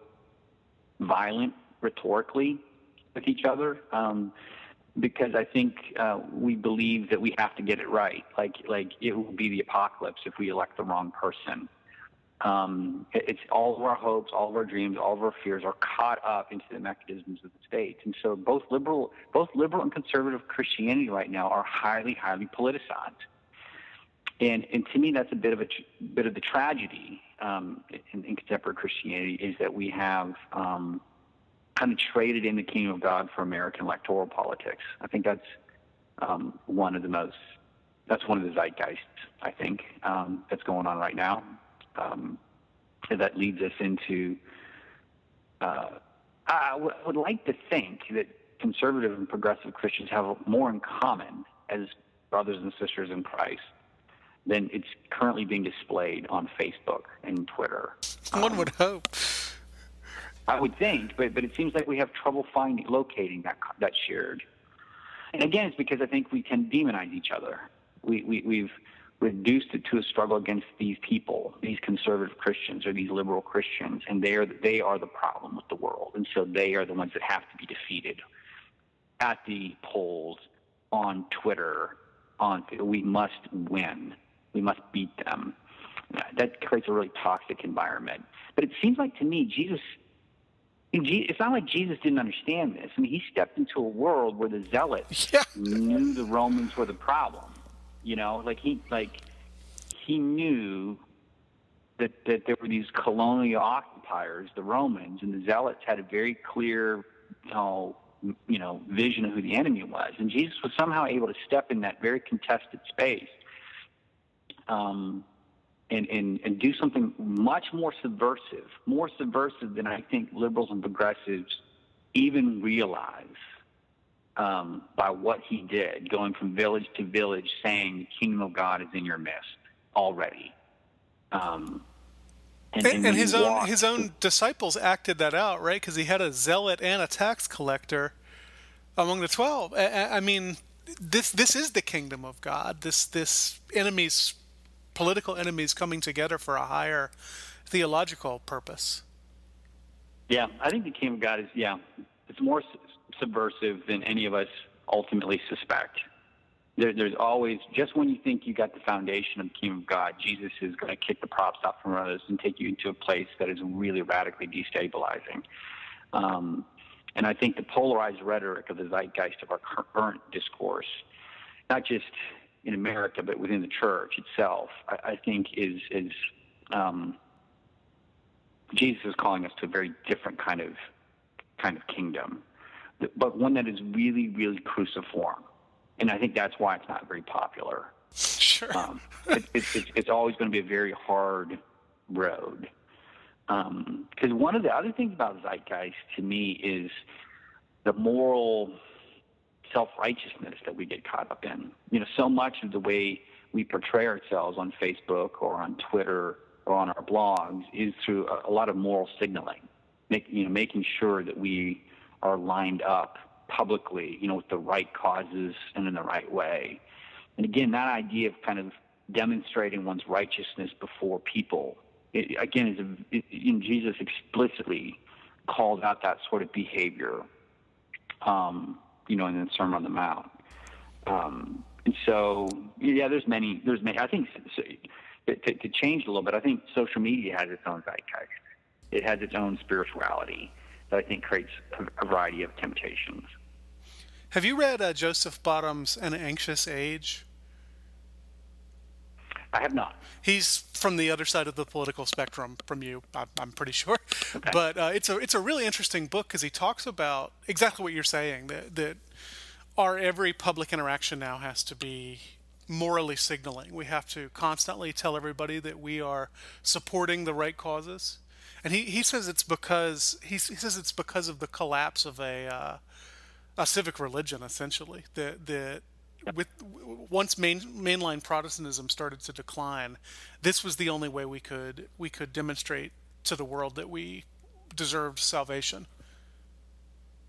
violent rhetorically with each other. Um, because I think uh, we believe that we have to get it right. Like like it will be the apocalypse if we elect the wrong person. Um, it's all of our hopes, all of our dreams, all of our fears are caught up into the mechanisms of the state, and so both liberal, both liberal and conservative Christianity right now are highly, highly politicized. And and to me, that's a bit of a bit of the tragedy um, in, in, contemporary Christianity is that we have um, kind of traded in the kingdom of God for American electoral politics. I think that's um, one of the most that's one of the zeitgeists I think um, that's going on right now um, that leads us into. Uh, I w- would like to think that conservative and progressive Christians have more in common as brothers and sisters in Christ than it's currently being displayed on Facebook and Twitter. One um, would hope. I would think, but but it seems like we have trouble finding locating that that shared. And again, it's because I think we can demonize each other. We, we we've reduced it to a struggle against these people, these conservative Christians or these liberal Christians, and they are they are the problem with the world, and so they are the ones that have to be defeated at the polls, on Twitter, on we must win, we must beat them. That creates a really toxic environment. But it seems like to me, Jesus. It's not like Jesus didn't understand this. I mean, he stepped into a world where the zealots yeah. knew the Romans were the problem you know, like he like he knew that that there were these colonial occupiers, the Romans, and the Zealots had a very clear, you know, you know, vision of who the enemy was, and Jesus was somehow able to step in that very contested space, um, and and and do something much more subversive, more subversive than I think liberals and progressives even realize um, by what he did, going from village to village, saying, "The kingdom of God is in your midst already." Um, and, and, and his own his own disciples acted that out, right? Because he had a zealot and a tax collector among the twelve. I, I, mean, this this is the kingdom of God. This this enemies, political enemies, coming together for a higher theological purpose. Yeah, I think the kingdom of God is yeah. It's more subversive than any of us ultimately suspect. There, there's always, just when you think you got the foundation of the kingdom of God, Jesus is going to kick the props out from others and take you into a place that is really radically destabilizing. Um, and I think the polarized rhetoric of the zeitgeist of our current discourse, not just in America but within the church itself, I, I think is is um, Jesus is calling us to a very different kind of kind of kingdom but one that is really, really cruciform. And I think that's why it's not very popular. Sure. Um, it, it, it's, it's always going to be a very hard road. Because um, one of the other things about zeitgeist to me is the moral self righteousness that we get caught up in. You know, so much of the way we portray ourselves on Facebook or on Twitter or on our blogs is through a, a lot of moral signaling, make, you know, making sure that we are lined up publicly, you know, with the right causes and in the right way. And again, that idea of kind of demonstrating one's righteousness before people, it, again, is a, it, in Jesus explicitly called out that sort of behavior, um, you know, in the Sermon on the Mount. Um, and so, yeah, there's many, there's many. I think to, to change a little bit, I think social media has its own zeitgeist. It has its own spirituality that I think creates a, variety of temptations. Have you read uh, Joseph Bottum's An Anxious Age? I have not. He's from the other side of the political spectrum from you, I'm pretty sure. Okay. But uh, it's a it's a really interesting book because he talks about exactly what you're saying that that our every public interaction now has to be morally signaling. We have to constantly tell everybody that we are supporting the right causes and he, he says it's because he, he says it's because of the collapse of a uh, a civic religion, essentially. The the with once main, mainline Protestantism started to decline, this was the only way we could we could demonstrate to the world that we deserved salvation.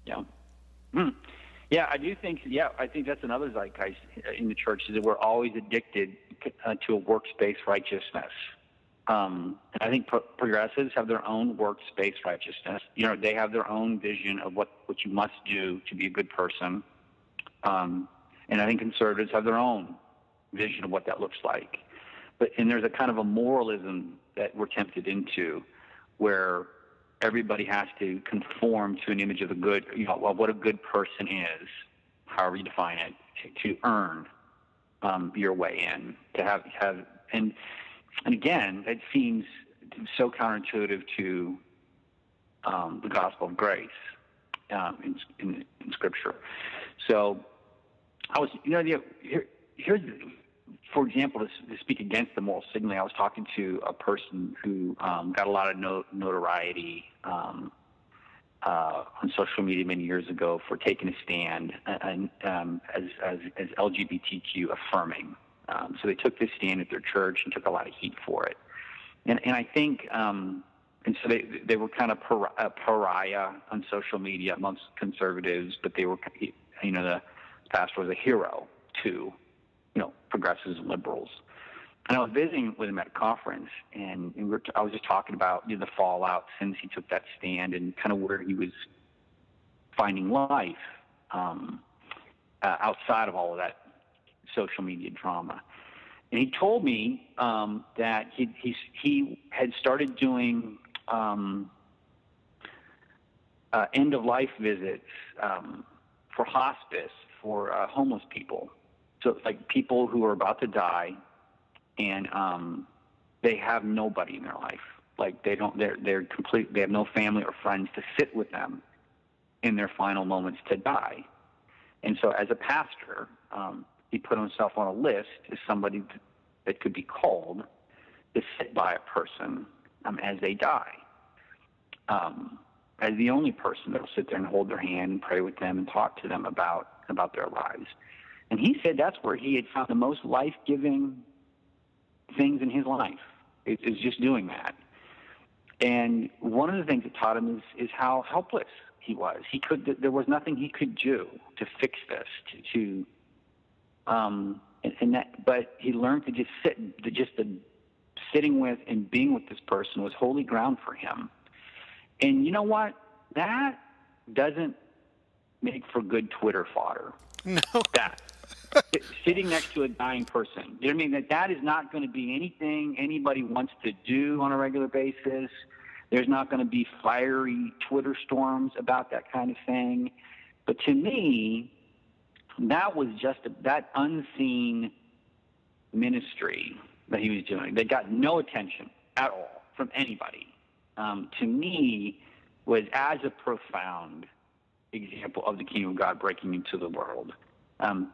Yeah. Hmm. Yeah, I do think. Yeah, I think that's another zeitgeist in the church is that we're always addicted uh, to a works-based righteousness. Um, and I think pro- progressives have their own works-based righteousness. You know, they have their own vision of what what you must do to be a good person. Um, and I think conservatives have their own vision of what that looks like. But and there's a kind of a moralism that we're tempted into, where everybody has to conform to an image of a good, you know, of what a good person is, however you define it, to, to earn um, your way in, to have have and and again, it seems so counterintuitive to um, the gospel of grace um, in, in, in Scripture. So I was, you know, here, for example, to, to, speak against the moral signaling, I was talking to a person who um, got a lot of no, notoriety um, uh, on social media many years ago for taking a stand and, um, as, as, as LGBTQ affirming. Um, so they took this stand at their church and took a lot of heat for it. And, and I think, um, and so they they were kind of a pariah on social media amongst conservatives, but they were, you know, the pastor was a hero to, you know, progressives and liberals. And I was visiting with him at a conference, and, we were t- I was just talking about you know, the fallout since he took that stand and kind of where he was finding life um, uh, outside of all of that social media drama. And he told me um, that he, he, he had started doing um, uh, end of life visits um, for hospice for uh, homeless people. So it's like people who are about to die, and um, they have nobody in their life. Like they don't, they're they're complete. They have no family or friends to sit with them in their final moments to die. And so, as a pastor, um, he put himself on a list as somebody that could be called to sit by a person um, as they die. Um, as the only person that will sit there and hold their hand and pray with them and talk to them about about their lives. And he said that's where he had found the most life giving things in his life, is, just doing that. And one of the things it taught him is, is how helpless he was. He could, there was nothing he could do to fix this, to, to um, and, and that, but he learned to just sit, to just the sitting with and being with this person was holy ground for him. And you know what? That doesn't make for good Twitter fodder. No. That sitting next to a dying person. You know what I mean? That that is not going to be anything anybody wants to do on a regular basis. There's not going to be fiery Twitter storms about that kind of thing. But to me, that was just a, that unseen ministry that he was doing that got no attention at all from anybody. Um, to me, was as a profound example of the kingdom of God breaking into the world um,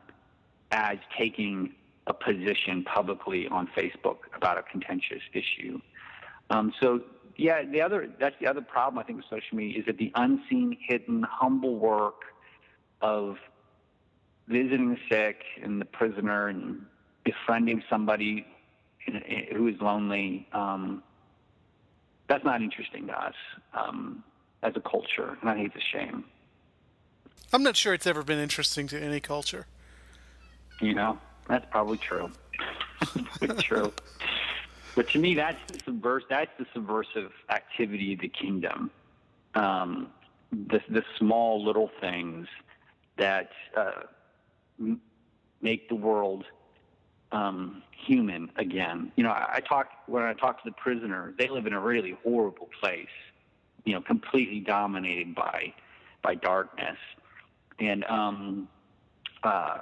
as taking a position publicly on Facebook about a contentious issue. Um, so yeah, the other that's the other problem I think with social media is that the unseen, hidden, humble work of visiting the sick and the prisoner and befriending somebody who is lonely. Um, that's not interesting to us um, as a culture, and I think it's a shame. I'm not sure it's ever been interesting to any culture. You know, that's probably true. true. But to me, that's the subvers- That's the subversive activity of the kingdom. Um, the the small little things that uh, m- make the world um, human again. You know, I, I talk when I talk to the prisoner. They live in a really horrible place. You know, completely dominated by by darkness and um, uh,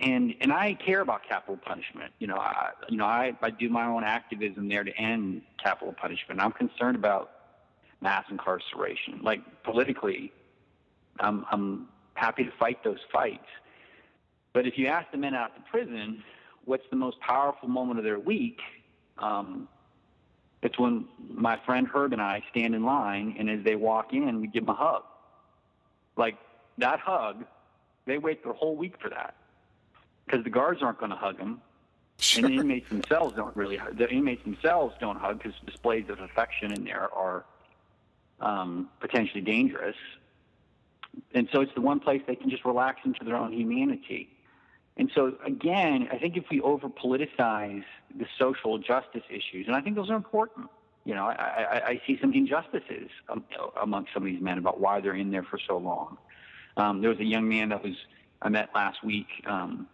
and and I care about capital punishment. You know, I you know I, I do my own activism there to end capital punishment. I'm concerned about mass incarceration. Like politically, I'm I'm happy to fight those fights. But if you ask the men out to prison, what's the most powerful moment of their week? Um, It's when my friend Herb and I stand in line, and as they walk in, we give them a hug. Like that hug, they wait their whole week for that because the guards aren't going to hug them. Sure. And the inmates themselves don't really. The inmates themselves don't hug because displays of affection in there are um, potentially dangerous. And so it's the one place they can just relax into their own humanity. And so again, I think if we over politicize the social justice issues, and I think those are important. You know, I, I, I see some injustices um, among some of these men about why they're in there for so long. Um, there was a young man that was I met last week. Um,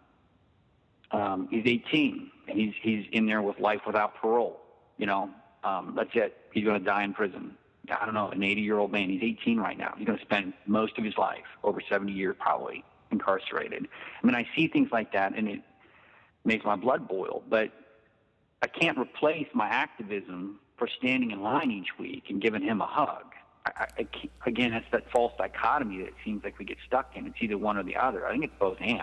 um, he's 18 and he's he's in there with life without parole. You know, um, that's it. He's going to die in prison. I don't know, an 80 year old man. He's 18 right now. He's going to spend most of his life, over 70 years probably, incarcerated. I mean, I see things like that and it makes my blood boil. But I can't replace my activism for standing in line each week and giving him a hug. I, I, again, it's that false dichotomy that it seems like we get stuck in. It's either one or the other. I think it's both and.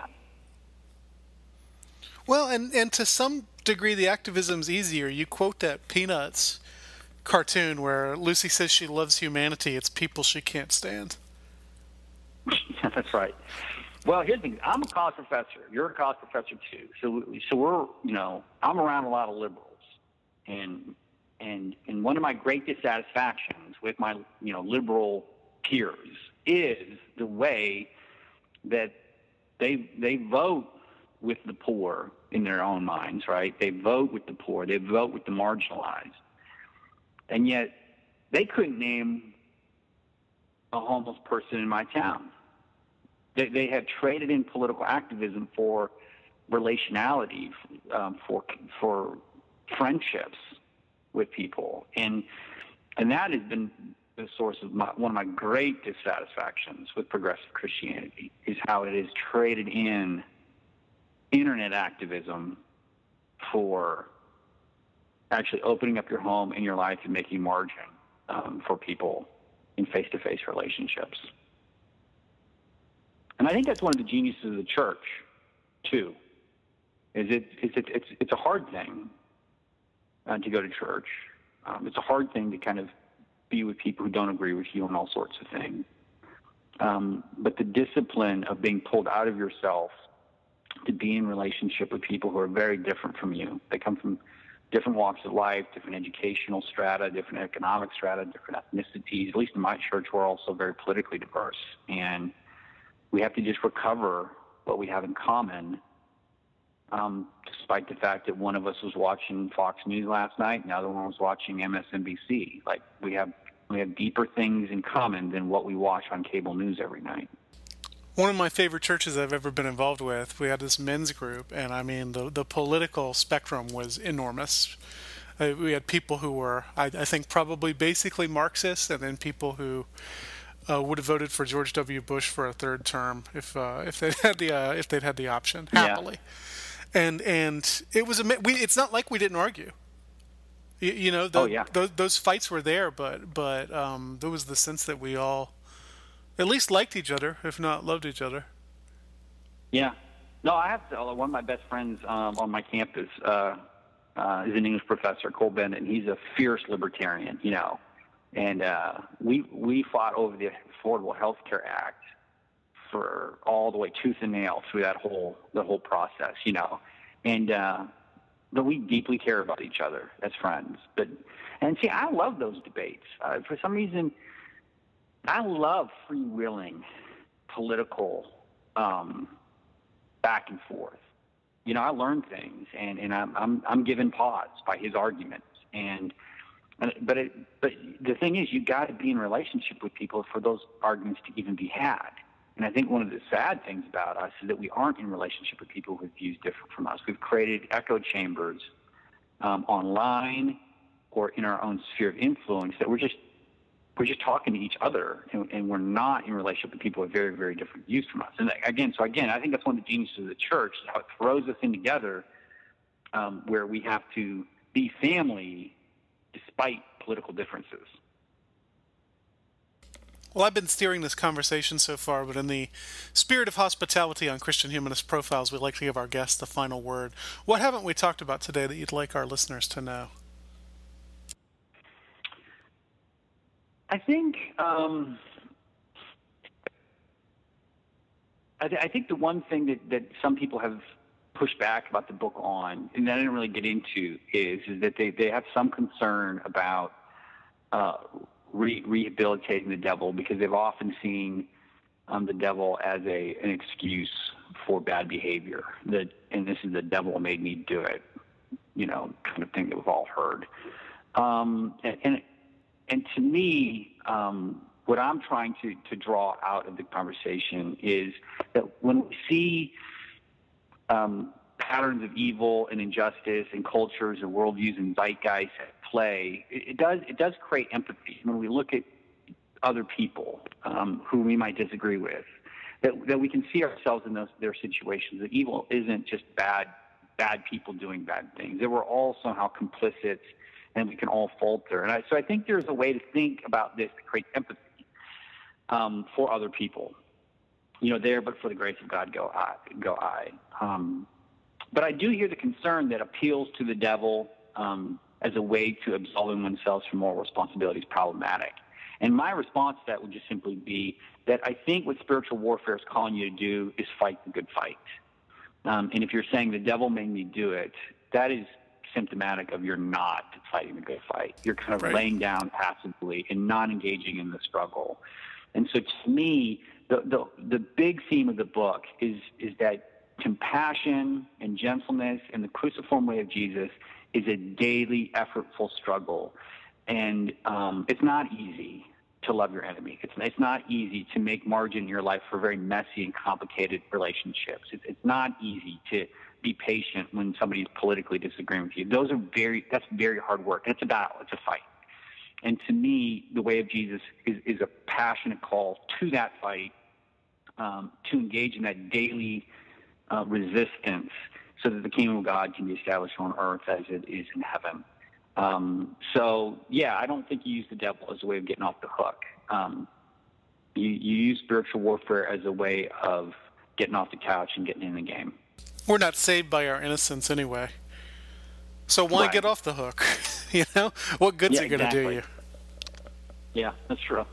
Well, and, and to some degree, the activism's easier. You quote that Peanuts cartoon where Lucy says she loves humanity. It's people she can't stand. yeah, that's right. Well, here's the thing. I'm a college professor. You're a college professor too. So, so we're, you know, I'm around a lot of liberals, and and and one of my great dissatisfactions with my, you know, liberal peers is the way that they they vote with the poor in their own minds, right? They vote with the poor. They vote with the marginalized and yet they couldn't name a homeless person in my town. They, they have traded in political activism for relationality, um, for for friendships with people, and and that has been the source of my, one of my great dissatisfactions with progressive Christianity is how it is traded in internet activism for actually opening up your home and your life and making margin um, for people in face-to-face relationships. And I think that's one of the geniuses of the church, too. Is it, it's, it's, it's a hard thing uh, to go to church. Um, it's a hard thing to kind of be with people who don't agree with you on all sorts of things. Um, but the discipline of being pulled out of yourself to be in relationship with people who are very different from you, they come from different walks of life, different educational strata, different economic strata, different ethnicities. At least in my church, we're also very politically diverse. And we have to just recover what we have in common, um, despite the fact that one of us was watching Fox News last night and the other one was watching MSNBC. Like we have we have deeper things in common than what we watch on cable news every night one of my favorite churches I've ever been involved with. We had this men's group, and I mean the the political spectrum was enormous. Uh, we had people who were, I, I, think, probably basically Marxist, and then people who uh, would have voted for George W. Bush for a third term if uh, if they had the uh, if they'd had the option happily. Yeah. And and it was we. It's not like we didn't argue. You, you know, the, oh, yeah. those, those fights were there, but but um, there was the sense that we all at least liked each other, if not loved each other. Yeah. No, I have to. One of my best friends um, on my campus uh, uh, is an English professor, Cole Bennett, and he's a fierce libertarian, you know. And uh, we we fought over the Affordable Health Care Act for all the way tooth and nail through that whole the whole process, you know. And uh, but we deeply care about each other as friends. But and see, I love those debates. Uh, for some reason, I love freewheeling political um, back and forth. You know, I learn things, and, and I'm, I'm I'm given pause by his arguments, and, but it, but the thing is, you got to be in relationship with people for those arguments to even be had. And I think one of the sad things about us is that we aren't in relationship with people have views different from us. We've created echo chambers um, online or in our own sphere of influence that we're just we're just talking to each other and, and, we're not in relationship with people with very, very different views from us. And again, so again, I think that's one of the geniuses of the church, how it throws us in together um, where we have to be family despite political differences. Well, I've been steering this conversation so far, but in the spirit of hospitality on Christian Humanist Profiles, we'd like to give our guests the final word. What haven't we talked about today that you'd like our listeners to know? I think um, I, th- I, think the one thing that, that some people have pushed back about the book on, and I didn't really get into, is, is that they, they have some concern about uh, re- rehabilitating the devil because they've often seen um, the devil as a an excuse for bad behavior. That and this is the devil made me do it, you know, kind of thing that we've all heard. Um, and, and and to me, um, what I'm trying to to draw out of the conversation is that when we see um, patterns of evil and injustice and cultures and worldviews and zeitgeist at play, it, it does it does create empathy when we look at other people um, who we might disagree with. That, that we can see ourselves in those their situations. That evil isn't just bad bad people doing bad things. That we're all somehow complicit, and we can all falter. And I, so I think there's a way to think about this to create empathy um, for other people. You know, there, but for the grace of God, go I. Go I. Um, but I do hear the concern that appeals to the devil um, as a way to absolving oneself from moral responsibility is problematic. And my response to that would just simply be that I think what spiritual warfare is calling you to do is fight the good fight. Um, and if you're saying the devil made me do it, that is symptomatic of you're not fighting the good fight. You're kind of right. laying down passively and not engaging in the struggle. And so to me, the, the, the big theme of the book is, is that compassion and gentleness and the cruciform way of Jesus is a daily, effortful struggle. And um, it's not easy to love your enemy. It's, it's not easy to make margin in your life for very messy and complicated relationships. It's, it's not easy to be patient when somebody's politically disagreeing with you. Those are very, that's very hard work. It's a battle, it's a fight. And to me, the way of Jesus is, is a passionate call to that fight, um, to engage in that daily uh, resistance so that the kingdom of God can be established on earth as it is in heaven. Um, so, yeah, I don't think you use the devil as a way of getting off the hook. Um, you, you use spiritual warfare as a way of getting off the couch and getting in the game. We're not saved by our innocence anyway. So why right. get off the hook? you know, what good's yeah, it going to exactly. do you? Yeah, that's true.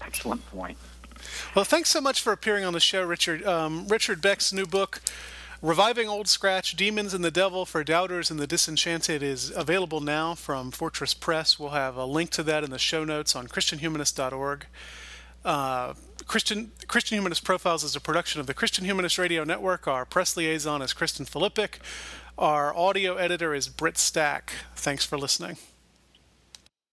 Excellent point. Well, thanks so much for appearing on the show, Richard. Um, Richard Beck's new book, Reviving Old Scratch Demons and the Devil for Doubters and the Disenchanted, is available now from Fortress Press. We'll have a link to that in the show notes on ChristianHumanist.org. Uh, Christian Christian Humanist Profiles is a production of the Christian Humanist Radio Network. Our press liaison is Kristen Filippic. Our audio editor is Britt Stack. Thanks for listening.